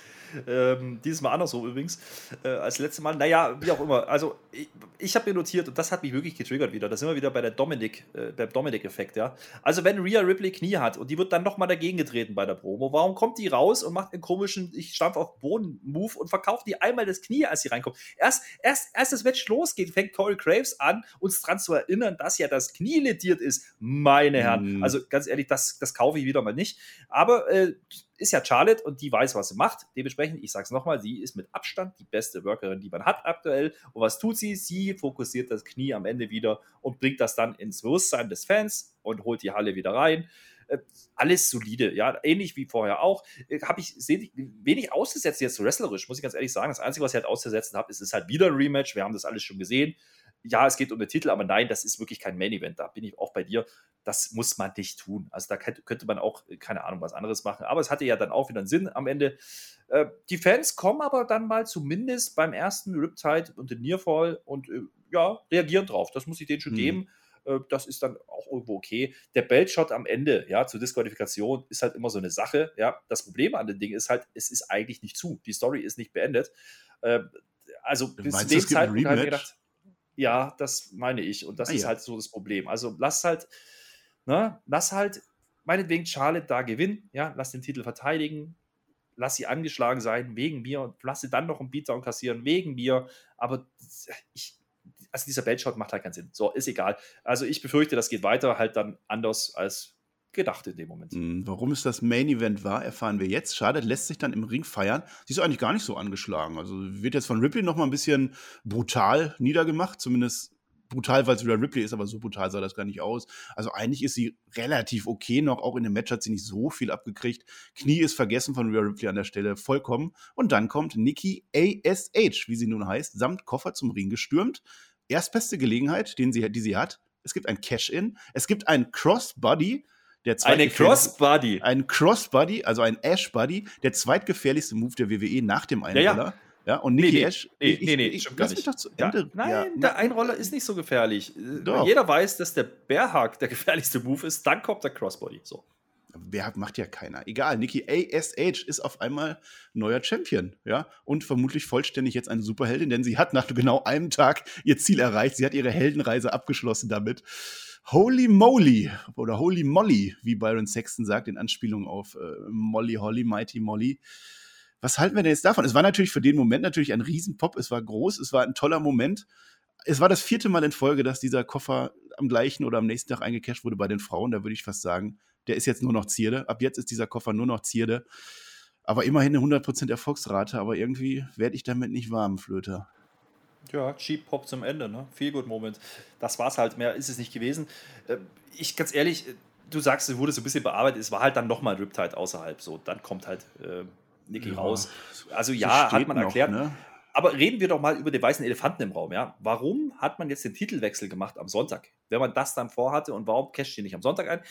Ähm, dieses Mal andersrum übrigens äh, als letztes Mal. Naja, wie auch immer. Also ich, ich habe mir notiert und das hat mich wirklich getriggert wieder. Da sind wir wieder bei der Dominik, äh, beim Dominik-Effekt, ja. Also wenn Rhea Ripley Knie hat und die wird dann nochmal dagegen getreten bei der Promo, warum kommt die raus und macht einen komischen, ich stampf auf Boden-Move und verkauft die einmal das Knie, als sie reinkommt? Erst, erst, erst das Match losgeht, fängt Corey Graves an, uns daran zu erinnern, dass ja das Knie lediert ist. Meine Herren. Mhm. Also ganz ehrlich, das, das kaufe ich wieder mal nicht. Aber äh, ist ja Charlotte und die weiß, was sie macht. Dementsprechend, ich sage es nochmal, sie ist mit Abstand die beste Workerin, die man hat aktuell. Und was tut sie? Sie fokussiert das Knie am Ende wieder und bringt das dann ins Bewusstsein des Fans und holt die Halle wieder rein. Äh, alles solide, ja, ähnlich wie vorher auch. Äh, habe ich wenig ausgesetzt jetzt wrestlerisch, muss ich ganz ehrlich sagen. Das Einzige, was ich halt auszusetzen habe, ist, ist halt wieder ein Rematch. Wir haben das alles schon gesehen ja, es geht um den Titel, aber nein, das ist wirklich kein Main Event. Da bin ich auch bei dir. Das muss man nicht tun. Also da könnte man auch, äh, keine Ahnung, was anderes machen. Aber es hatte ja dann auch wieder einen Sinn am Ende. Äh, die Fans kommen aber dann mal zumindest beim ersten Riptide und den Nearfall und äh, ja, reagieren drauf. Das muss ich denen schon mhm. geben. Äh, das ist dann auch irgendwo okay. Der Beltshot am Ende, ja, zur Disqualifikation ist halt immer so eine Sache. Ja, das Problem an dem Ding ist halt, es ist eigentlich nicht zu. Die Story ist nicht beendet. Äh, also bis zu dem Zeitpunkt habe ich gedacht, ja, das meine ich. Und das ah, ist ja. halt so das Problem. Also lass halt, ne, lass halt meinetwegen Charlotte da gewinnen, ja, lass den Titel verteidigen, lass sie angeschlagen sein wegen mir und lass sie dann noch einen Beatdown kassieren wegen mir. Aber ich, also dieser Beltshot macht halt keinen Sinn. So, ist egal. Also ich befürchte, das geht weiter halt dann anders als gedacht in dem Moment. Mhm, warum es das Main Event war, erfahren wir jetzt. Charlotte lässt sich dann im Ring feiern. Sie ist eigentlich gar nicht so angeschlagen. Also wird jetzt von Ripley noch mal ein bisschen brutal niedergemacht, zumindest brutal, weil es wieder Ripley ist, aber so brutal sah das gar nicht aus. Also eigentlich ist sie relativ okay noch. Auch in dem Match hat sie nicht so viel abgekriegt. Knie ist vergessen von Rhea Ripley an der Stelle vollkommen. Und dann kommt Nikki ASH, wie sie nun heißt, samt Koffer zum Ring gestürmt. Erstbeste Gelegenheit, den sie, die sie hat. Es gibt ein Cash-In. Es gibt ein Crossbody. Der Eine Crossbody. Ein Crossbody, also ein Ash-Body, der zweitgefährlichste Move der WWE nach dem Einroller. Ja, ja. Ja, und Nikki nee, Ash. Nee, ich, nee, nee, ich, lass mich doch zu Ende. Ja, nein, der Einroller ist nicht so gefährlich. Äh, doch. Jeder weiß, dass der Bearhug der gefährlichste Move ist, dann kommt der Crossbody. So. Bearhug macht ja keiner. Egal, Nikki ASH ist auf einmal neuer Champion, ja, und vermutlich vollständig jetzt eine Superheldin, denn sie hat nach genau einem Tag ihr Ziel erreicht. Sie hat ihre Heldenreise abgeschlossen damit. Holy Moly oder Holy Molly, wie Byron Sexton sagt, in Anspielung auf äh, Molly Holly, Mighty Molly was halten wir denn jetzt davon? Es war natürlich für den Moment natürlich ein Riesenpop, es war groß, es war ein toller Moment. Es war das vierte Mal in Folge, dass dieser Koffer am gleichen oder am nächsten Tag eingecasht wurde bei den Frauen. Da würde ich fast sagen, der ist jetzt nur noch Zierde. Ab jetzt ist dieser Koffer nur noch Zierde. Aber immerhin eine 100% Erfolgsrate. Aber irgendwie werde ich damit nicht warm, Flöter. Ja, Cheap Pop zum Ende, ne? Viel gut Moment. Das war's halt, mehr ist es nicht gewesen. Äh, ich, ganz ehrlich, du sagst, es wurde so ein bisschen bearbeitet, es war halt dann nochmal Riptide außerhalb. So, dann kommt halt äh, Niki ja, raus. Also ja, hat man erklärt. Noch, ne? Aber reden wir doch mal über den weißen Elefanten im Raum, ja. Warum hat man jetzt den Titelwechsel gemacht am Sonntag, wenn man das dann vorhatte und warum casht ihr nicht am Sonntag ein?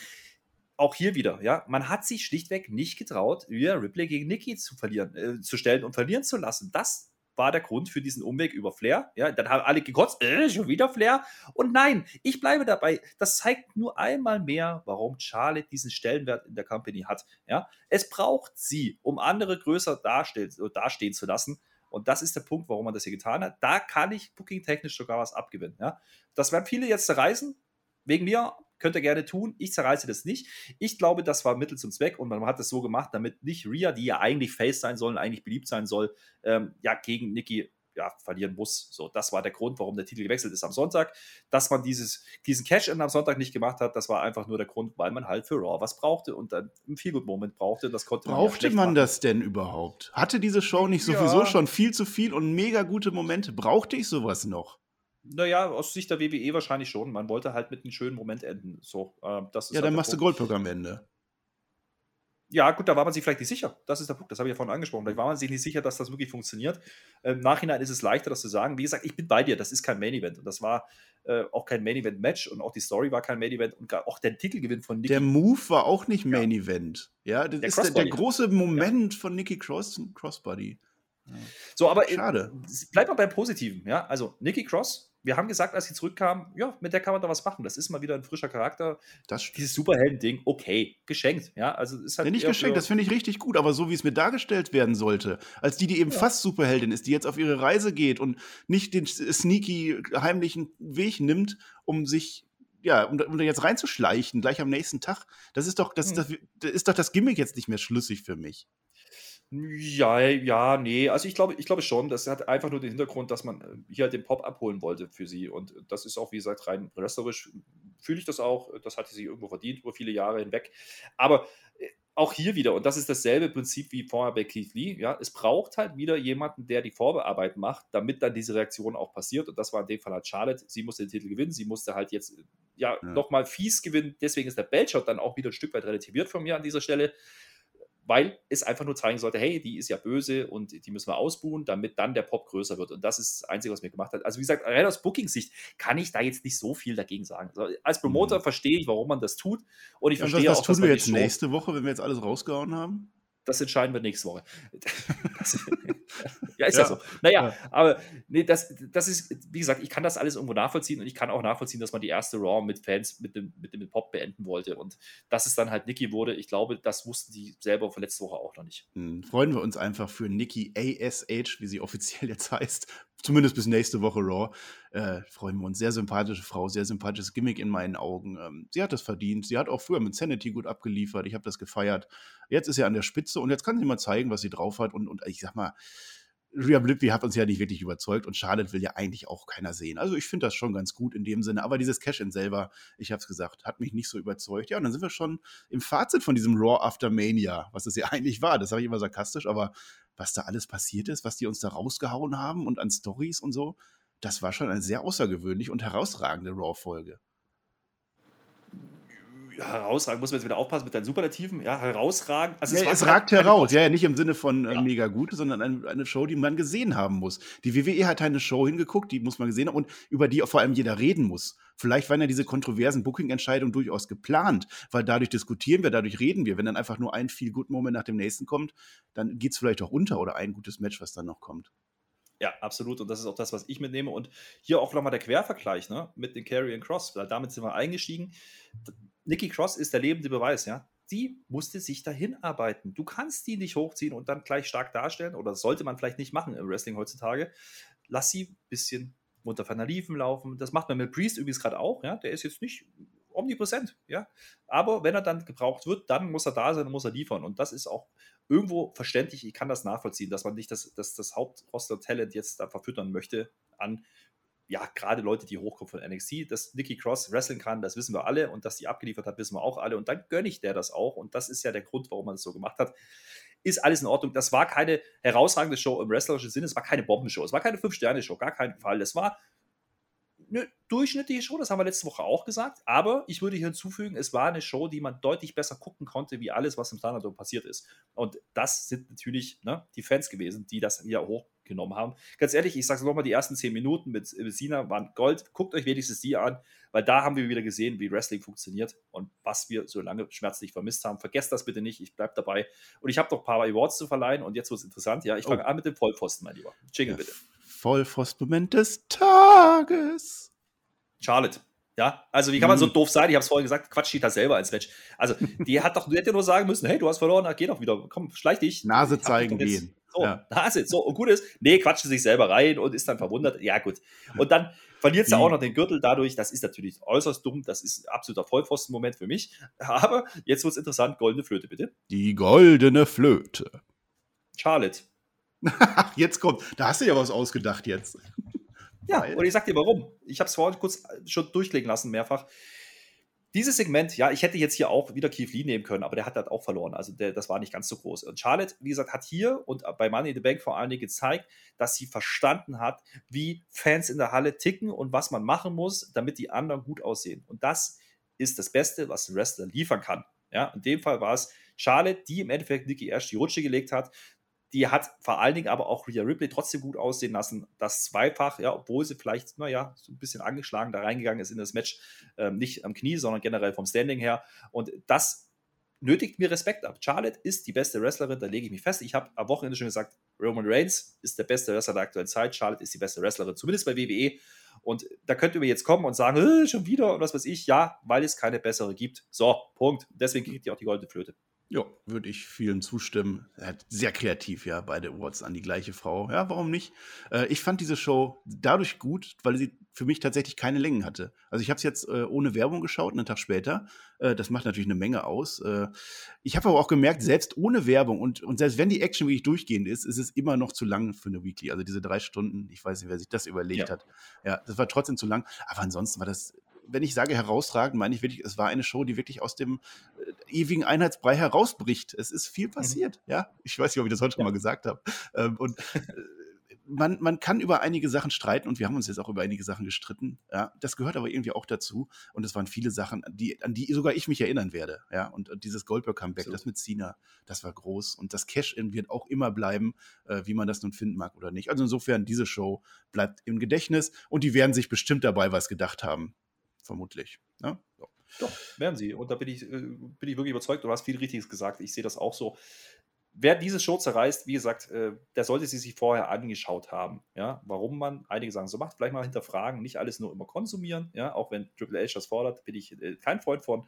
Auch hier wieder, ja, man hat sich schlichtweg nicht getraut, Rhea Ripley gegen Nikki zu verlieren, äh, zu stellen und verlieren zu lassen. Das war der Grund für diesen Umweg über Flair. Ja, dann haben alle gekotzt, äh, schon wieder Flair. Und nein, ich bleibe dabei. Das zeigt nur einmal mehr, warum Charlotte diesen Stellenwert in der Company hat. Ja, es braucht sie, um andere größer dastehen, dastehen zu lassen. Und das ist der Punkt, warum man das hier getan hat. Da kann ich booking-technisch sogar was abgewinnen. Ja? Das werden viele jetzt zerreißen, wegen mir, Könnt ihr gerne tun. Ich zerreiße das nicht. Ich glaube, das war Mittel zum Zweck und man hat es so gemacht, damit nicht Rhea, die ja eigentlich Face sein soll und eigentlich beliebt sein soll, ähm, ja, gegen Nikki ja, verlieren muss. So, das war der Grund, warum der Titel gewechselt ist am Sonntag. Dass man dieses, diesen Cash-In am Sonntag nicht gemacht hat, das war einfach nur der Grund, weil man halt für Raw was brauchte und dann einen Feel-Good-Moment brauchte. Das konnte man Brauchte ja man das denn überhaupt? Hatte diese Show nicht sowieso ja. schon viel zu viel und mega gute Momente? Brauchte ich sowas noch? Naja, aus Sicht der WWE wahrscheinlich schon. Man wollte halt mit einem schönen Moment enden. So, äh, das ist ja, halt dann machst Punkt. du Goldberg am Ende. Ja, gut, da war man sich vielleicht nicht sicher. Das ist der Punkt, das habe ich ja vorhin angesprochen. Vielleicht war man sich nicht sicher, dass das wirklich funktioniert. Im Nachhinein ist es leichter, das zu sagen. Wie gesagt, ich bin bei dir, das ist kein Main Event. Und das war äh, auch kein Main Event Match und auch die Story war kein Main Event und auch der Titelgewinn von Nikki. Der Move war auch nicht Main ja. Event. Ja, das der ist der, der, große Moment ja. von Nikki Cross, Crossbody. Ja. So, aber äh, Schade. Bleib mal beim Positiven. Ja, also Nikki Cross wir haben gesagt, als sie zurückkam, ja, mit der kann man da was machen. Das ist mal wieder ein frischer Charakter. Das Dieses Superhelden-Ding, okay, geschenkt. Ja, also ist halt ja, nicht geschenkt, das finde ich richtig gut, aber so wie es mir dargestellt werden sollte, als die, die eben ja. fast Superheldin ist, die jetzt auf ihre Reise geht und nicht den sneaky, heimlichen Weg nimmt, um sich ja, um, um da jetzt reinzuschleichen, gleich am nächsten Tag, das ist doch, das, hm. das, das ist doch das Gimmick jetzt nicht mehr schlüssig für mich. Ja, ja, nee. Also ich glaube, ich glaube schon, das hat einfach nur den Hintergrund, dass man äh, hier halt den Pop abholen wollte für sie. Und das ist auch, wie gesagt, rein wrestlerisch fühle ich das auch. Das hatte sie irgendwo verdient über viele Jahre hinweg. Aber äh, auch hier wieder, und das ist dasselbe Prinzip wie vorher bei Keith Lee, ja, es braucht halt wieder jemanden, der die Vorbearbeit macht, damit dann diese Reaktion auch passiert. Und das war in dem Fall halt Charlotte. Sie musste den Titel gewinnen, sie musste halt jetzt ja, ja. nochmal fies gewinnen. Deswegen ist der Bellshot dann auch wieder ein Stück weit relativiert von mir an dieser Stelle weil es einfach nur zeigen sollte, hey, die ist ja böse und die müssen wir ausbuhen, damit dann der Pop größer wird. Und das ist das Einzige, was mir gemacht hat. Also wie gesagt, rein aus Booking-Sicht kann ich da jetzt nicht so viel dagegen sagen. Also als Promoter mhm. verstehe ich, warum man das tut. Und ich ja, verstehe was, was auch, tun wir jetzt nächste Woche, wenn wir jetzt alles rausgehauen haben? Das entscheiden wir nächste Woche. Das, ja, ist ja, ja so. Naja, ja. aber nee, das, das ist, wie gesagt, ich kann das alles irgendwo nachvollziehen und ich kann auch nachvollziehen, dass man die erste Raw mit Fans, mit dem, mit dem Pop beenden wollte. Und dass es dann halt Nikki wurde, ich glaube, das wussten die selber von letzter Woche auch noch nicht. Hm, freuen wir uns einfach für Nikki ASH, wie sie offiziell jetzt heißt, zumindest bis nächste Woche Raw. Äh, freuen wir uns. Sehr sympathische Frau, sehr sympathisches Gimmick in meinen Augen. Ähm, sie hat das verdient. Sie hat auch früher mit Sanity gut abgeliefert. Ich habe das gefeiert. Jetzt ist sie an der Spitze und jetzt kann sie mal zeigen, was sie drauf hat. Und, und ich sag mal, Rhea Blippi hat uns ja nicht wirklich überzeugt und Charlotte will ja eigentlich auch keiner sehen. Also ich finde das schon ganz gut in dem Sinne. Aber dieses Cash-In selber, ich habe es gesagt, hat mich nicht so überzeugt. Ja, und dann sind wir schon im Fazit von diesem Raw After Mania, was es ja eigentlich war. Das sage ich immer sarkastisch, aber was da alles passiert ist, was die uns da rausgehauen haben und an Stories und so, das war schon eine sehr außergewöhnliche und herausragende Raw-Folge herausragend, muss man jetzt wieder aufpassen mit deinen Superlativen, ja, herausragend. Also ja, es, es ragt heraus, ja, ja, nicht im Sinne von äh, ja. mega gut, sondern eine, eine, Show, die man gesehen haben muss. Die WWE hat eine Show hingeguckt, die muss man gesehen haben und über die vor allem jeder reden muss. Vielleicht waren ja diese kontroversen Booking-Entscheidungen durchaus geplant, weil dadurch diskutieren wir, dadurch reden wir. Wenn dann einfach nur ein viel gut Moment nach dem nächsten kommt, dann geht es vielleicht auch unter oder ein gutes Match, was dann noch kommt. Ja, absolut. Und das ist auch das, was ich mitnehme. Und hier auch nochmal der Quervergleich ne, mit den Carry Cross. Damit sind wir eingestiegen. Nikki Cross ist der lebende Beweis, ja. Die musste sich dahin arbeiten. Du kannst die nicht hochziehen und dann gleich stark darstellen, oder das sollte man vielleicht nicht machen im Wrestling heutzutage. Lass sie ein bisschen unter ferner Liefen laufen. Das macht man mit Priest übrigens gerade auch, ja. Der ist jetzt nicht omnipräsent, ja. Aber wenn er dann gebraucht wird, dann muss er da sein und muss er liefern. Und das ist auch irgendwo verständlich. Ich kann das nachvollziehen, dass man nicht das, das, das Hauptroster-Talent jetzt da verfüttern möchte an ja, gerade Leute, die hochkommen von NXT, dass Nikki Cross wrestlen kann, das wissen wir alle und dass die abgeliefert hat, wissen wir auch alle und dann gönne ich der das auch und das ist ja der Grund, warum man das so gemacht hat. Ist alles in Ordnung. Das war keine herausragende Show im wrestlerischen Sinne, es war keine Bombenshow, es war keine Fünf-Sterne-Show, gar keinen Fall. Das war eine durchschnittliche Show, das haben wir letzte Woche auch gesagt, aber ich würde hier hinzufügen, es war eine Show, die man deutlich besser gucken konnte, wie alles, was im Thunderdome passiert ist. Und das sind natürlich ne, die Fans gewesen, die das hier hoch genommen haben. Ganz ehrlich, ich sage es nochmal, die ersten zehn Minuten mit Sina waren Gold. Guckt euch wenigstens die an, weil da haben wir wieder gesehen, wie Wrestling funktioniert und was wir so lange schmerzlich vermisst haben. Vergesst das bitte nicht, ich bleibe dabei. Und ich habe noch ein paar Awards zu verleihen und jetzt wird es interessant. Ja, ich fange oh. an mit dem Vollpfosten, mein Lieber. Jingle ja, bitte. Vollpfosten-Moment des Tages. Charlotte. Ja, also wie kann man so mhm. doof sein? Ich habe es vorhin gesagt, Quatsch steht da selber als Match. Also, die hat doch, die hätte nur sagen müssen, hey, du hast verloren, geh doch wieder, komm, schleich dich. Nase zeigen gehen. So, ja. Nase, so, und gut ist, nee, quatscht sich selber rein und ist dann verwundert. Ja, gut. Und dann verliert sie auch noch den Gürtel dadurch. Das ist natürlich äußerst dumm. Das ist ein absoluter Vollpfosten-Moment für mich. Aber jetzt wird es interessant. Goldene Flöte, bitte. Die goldene Flöte. Charlotte. jetzt kommt, da hast du ja was ausgedacht jetzt. Ja, und ich sag dir warum. Ich habe es vorhin kurz schon durchklingen lassen, mehrfach. Dieses Segment, ja, ich hätte jetzt hier auch wieder Keith Lee nehmen können, aber der hat das auch verloren. Also der, das war nicht ganz so groß. Und Charlotte, wie gesagt, hat hier und bei Money in the Bank vor allen Dingen gezeigt, dass sie verstanden hat, wie Fans in der Halle ticken und was man machen muss, damit die anderen gut aussehen. Und das ist das Beste, was ein Wrestler liefern kann. Ja, in dem Fall war es Charlotte, die im Endeffekt Nikki Ash die Rutsche gelegt hat, die hat vor allen Dingen aber auch Rhea Ripley trotzdem gut aussehen lassen. Das zweifach, ja, obwohl sie vielleicht, naja, so ein bisschen angeschlagen da reingegangen ist in das Match. Ähm, nicht am Knie, sondern generell vom Standing her. Und das nötigt mir Respekt ab. Charlotte ist die beste Wrestlerin, da lege ich mich fest. Ich habe am Wochenende schon gesagt, Roman Reigns ist der beste Wrestler der aktuellen Zeit. Charlotte ist die beste Wrestlerin, zumindest bei WWE. Und da könnt ihr jetzt kommen und sagen, äh, schon wieder und was weiß ich. Ja, weil es keine bessere gibt. So, Punkt. Deswegen kriegt ihr auch die goldene Flöte. Ja, würde ich vielen zustimmen. Er hat sehr kreativ, ja, beide Awards an die gleiche Frau. Ja, warum nicht? Äh, ich fand diese Show dadurch gut, weil sie für mich tatsächlich keine Längen hatte. Also ich habe es jetzt äh, ohne Werbung geschaut, einen Tag später. Äh, das macht natürlich eine Menge aus. Ich habe aber auch gemerkt, selbst ohne Werbung und, und selbst wenn die Action wirklich durchgehend ist, ist es immer noch zu lang für eine Weekly. Also diese drei Stunden, ich weiß nicht, wer sich das überlegt ja. hat. Ja, das war trotzdem zu lang. Aber ansonsten war das wenn ich sage herausragend, meine ich wirklich, es war eine Show, die wirklich aus dem äh, ewigen Einheitsbrei herausbricht. Es ist viel mhm. passiert, mhm. ja. Ich weiß nicht, ob ich das heute ja. schon mal gesagt habe. Ähm, und äh, man, man kann über einige Sachen streiten und wir haben uns jetzt auch über einige Sachen gestritten. Ja, das gehört aber irgendwie auch dazu. Und es waren viele Sachen, die, an die sogar ich mich erinnern werde. Ja, und, und dieses Goldberg-Comeback, so. das mit Cena, das war groß. Und das Cash-In wird auch immer bleiben, äh, wie man das nun finden mag oder nicht. Also insofern, diese Show bleibt im Gedächtnis und die werden sich bestimmt dabei was gedacht haben vermutlich. Ne? So. Doch, werden sie. Und da bin ich, äh, bin ich wirklich überzeugt. Du hast viel Richtiges gesagt. Ich sehe das auch so. Wer diese Show zerreißt, wie gesagt, äh, der sollte sie sich vorher angeschaut haben. Ja, warum man einige Sachen so macht, vielleicht mal hinterfragen, nicht alles nur immer konsumieren. Ja, auch wenn Triple H das fordert, bin ich äh, kein Freund von.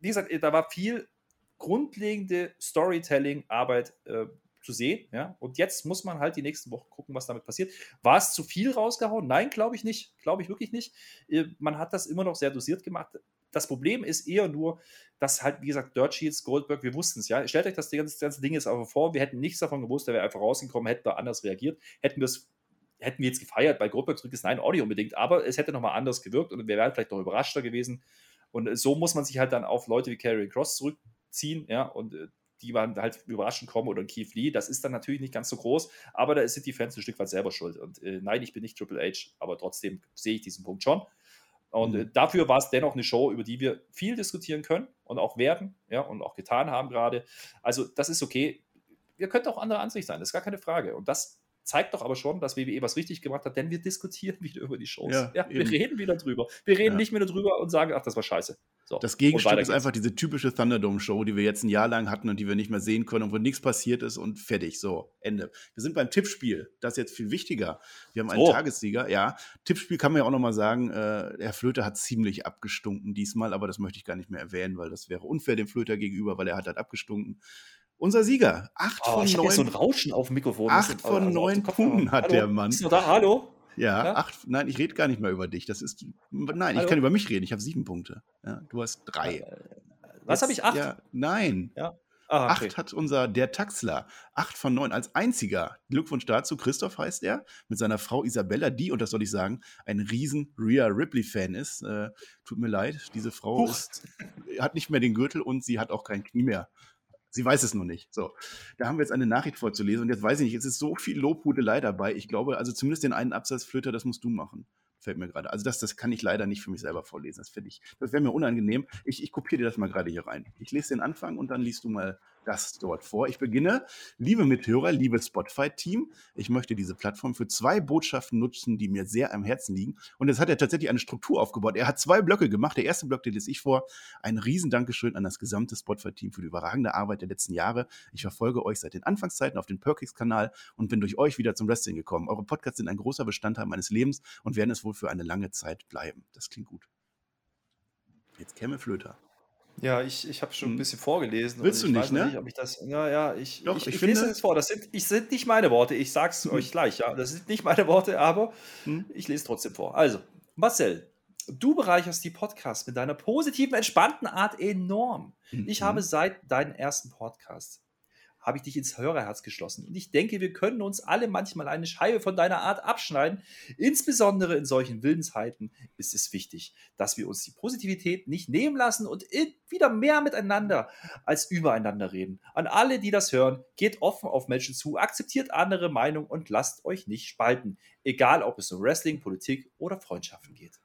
Wie gesagt, da war viel grundlegende Storytelling-Arbeit äh, sehen. Ja? Und jetzt muss man halt die nächsten Wochen gucken, was damit passiert. War es zu viel rausgehauen? Nein, glaube ich nicht. Glaube ich wirklich nicht. Äh, man hat das immer noch sehr dosiert gemacht. Das Problem ist eher nur, dass halt, wie gesagt, Dirt Sheets, Goldberg, wir wussten es, ja. Stellt euch das ganze, ganze Ding jetzt aber vor, wir hätten nichts davon gewusst, der wäre einfach rausgekommen, hätten wir anders reagiert, hätten wir es hätten wir jetzt gefeiert bei Goldberg zurück ist, nein, Audio unbedingt, aber es hätte nochmal anders gewirkt und wir wären vielleicht noch überraschter gewesen. Und so muss man sich halt dann auf Leute wie Carrie Cross zurückziehen, ja, und die halt überraschend kommen oder ein Keith Lee, das ist dann natürlich nicht ganz so groß, aber da sind die Fans ein Stück weit selber schuld. Und äh, nein, ich bin nicht Triple H, aber trotzdem sehe ich diesen Punkt schon. Und mhm. äh, dafür war es dennoch eine Show, über die wir viel diskutieren können und auch werden, ja, und auch getan haben gerade. Also, das ist okay. Wir könnten auch anderer Ansicht sein, das ist gar keine Frage. Und das zeigt doch aber schon, dass WWE was richtig gemacht hat, denn wir diskutieren wieder über die Shows. Ja, ja wir reden wieder drüber. Wir reden ja. nicht mehr darüber und sagen, ach, das war scheiße. So, das Gegenstück ist einfach diese typische Thunderdome-Show, die wir jetzt ein Jahr lang hatten und die wir nicht mehr sehen können und wo nichts passiert ist und fertig. So, Ende. Wir sind beim Tippspiel. Das ist jetzt viel wichtiger. Wir haben einen oh. Tagessieger. Ja, Tippspiel kann man ja auch nochmal sagen. Äh, Herr Flöter hat ziemlich abgestunken diesmal, aber das möchte ich gar nicht mehr erwähnen, weil das wäre unfair dem Flöter gegenüber, weil er hat halt abgestunken. Unser Sieger. Acht oh, von ich neun. so ein Rauschen auf dem Mikrofon. Acht von also neun Punkten hat Hallo? der Mann. Bist du da? Hallo? Ja, ja, acht. Nein, ich rede gar nicht mehr über dich. Das ist. Nein, Hallo? ich kann über mich reden. Ich habe sieben Punkte. Ja, du hast drei. Äh, was habe ich? Acht? Ja, nein. Ja. Ah, okay. Acht hat unser der Taxler. Acht von neun als einziger. Glückwunsch dazu. Christoph heißt er. Mit seiner Frau Isabella, die, und das soll ich sagen, ein riesen Rhea Ripley-Fan ist. Äh, tut mir leid. Diese Frau ist, hat nicht mehr den Gürtel und sie hat auch kein Knie mehr. Sie weiß es nur nicht. So, da haben wir jetzt eine Nachricht vorzulesen und jetzt weiß ich nicht, es ist so viel Lobhudelei dabei. Ich glaube, also zumindest den einen Absatzflöter, das musst du machen. Fällt mir gerade. Also das, das kann ich leider nicht für mich selber vorlesen. Das finde ich, das wäre mir unangenehm. Ich, ich kopiere dir das mal gerade hier rein. Ich lese den Anfang und dann liest du mal das dort vor. Ich beginne, liebe Mithörer, liebe Spotify-Team, ich möchte diese Plattform für zwei Botschaften nutzen, die mir sehr am Herzen liegen. Und jetzt hat er tatsächlich eine Struktur aufgebaut. Er hat zwei Blöcke gemacht. Der erste Block, den lese ich vor. Ein Riesendankeschön an das gesamte Spotify-Team für die überragende Arbeit der letzten Jahre. Ich verfolge euch seit den Anfangszeiten auf dem Perkix-Kanal und bin durch euch wieder zum Wrestling gekommen. Eure Podcasts sind ein großer Bestandteil meines Lebens und werden es wohl für eine lange Zeit bleiben. Das klingt gut. Jetzt käme Flöter. Ja, ich, ich habe schon ein hm. bisschen vorgelesen. Willst du nicht, ne? Nicht, ob ich das, ja, ja, ich, Doch, ich, ich, ich finde, lese jetzt vor. Das sind, ich, sind nicht meine Worte. Ich sag's hm. euch gleich, ja. Das sind nicht meine Worte, aber hm. ich lese trotzdem vor. Also, Marcel, du bereicherst die Podcasts mit deiner positiven, entspannten Art enorm. Mhm. Ich habe seit deinem ersten Podcast habe ich dich ins Hörerherz geschlossen. Und ich denke, wir können uns alle manchmal eine Scheibe von deiner Art abschneiden. Insbesondere in solchen wilden Zeiten ist es wichtig, dass wir uns die Positivität nicht nehmen lassen und wieder mehr miteinander als übereinander reden. An alle, die das hören, geht offen auf Menschen zu, akzeptiert andere Meinungen und lasst euch nicht spalten. Egal, ob es um Wrestling, Politik oder Freundschaften geht.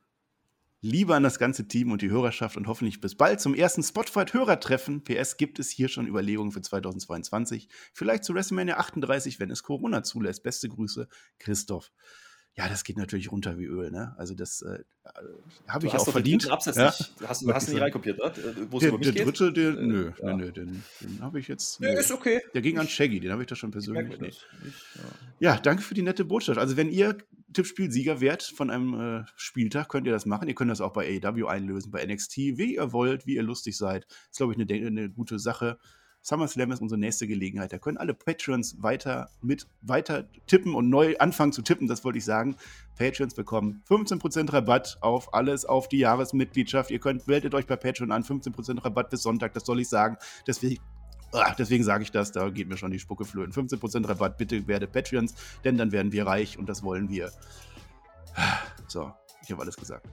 Liebe an das ganze Team und die Hörerschaft und hoffentlich bis bald zum ersten Spotify-Hörertreffen. PS gibt es hier schon Überlegungen für 2022. Vielleicht zu WrestleMania 38, wenn es Corona zulässt. Beste Grüße, Christoph ja, das geht natürlich runter wie Öl. Ne? Also das äh, habe ich auch verdient. Absatz ja? nicht, hast du hast nicht reinkopiert, ne? Wo der, der dritte, der, äh, nö, ja. nö, nö, den, den habe ich jetzt. Nee, ist okay. Der ging an Shaggy, den habe ich da schon persönlich. nicht. ja. ja. danke für die nette Botschaft. Also wenn ihr Tippspielsieger wärt von einem äh, Spieltag, könnt ihr das machen. Ihr könnt das auch bei AEW einlösen, bei NXT, wie ihr wollt, wie ihr lustig seid. Ist, glaube ich, eine, eine gute Sache. SummerSlam ist unsere nächste Gelegenheit. Da können alle Patreons weiter mit weiter tippen und neu anfangen zu tippen, das wollte ich sagen. Patreons bekommen 15% Rabatt auf alles, auf die Jahresmitgliedschaft. Ihr könnt, meldet euch bei Patreon an, 15% Rabatt bis Sonntag, das soll ich sagen. Deswegen Deswegen sage ich das, da geht mir schon die Spucke flöten. 15% Rabatt, bitte werde Patreons, denn dann werden wir reich und das wollen wir. So, ich habe alles gesagt.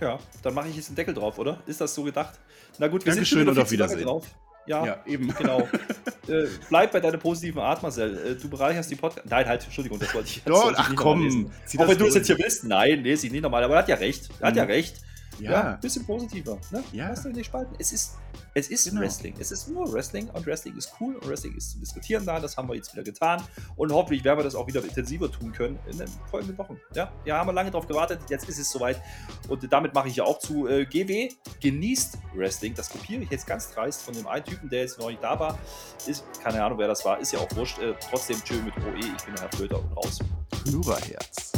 Ja, dann mache ich jetzt einen Deckel drauf, oder? Ist das so gedacht? Na gut, wir Dankeschön sind schon und auf Wiedersehen. Drauf. Ja, ja, eben. Genau. äh, bleib bei deiner positiven Art, Marcel. Äh, du bereicherst die Podcast. Nein, halt, Entschuldigung, das wollte ich jetzt Doch, ach komm. Auch wenn du es jetzt hier willst. Nein, lese ich nicht nochmal. Aber er hat ja recht. Er hat ja mhm. recht. Ja. ja. bisschen positiver. Ne? Ja. Lass dich nicht spalten. Es ist, es ist genau. Wrestling. Es ist nur Wrestling und Wrestling ist cool und Wrestling ist zu diskutieren da. Das haben wir jetzt wieder getan und hoffentlich werden wir das auch wieder intensiver tun können in den folgenden Wochen. Ja, ja haben wir lange darauf gewartet. Jetzt ist es soweit und damit mache ich ja auch zu. Äh, GW genießt Wrestling. Das kopiere ich jetzt ganz dreist von dem einen Typen, der jetzt noch nicht da war. Ist, keine Ahnung, wer das war. Ist ja auch wurscht. Äh, trotzdem, tschö mit OE. Ich bin der Herr Flöter und raus. Hörerherz.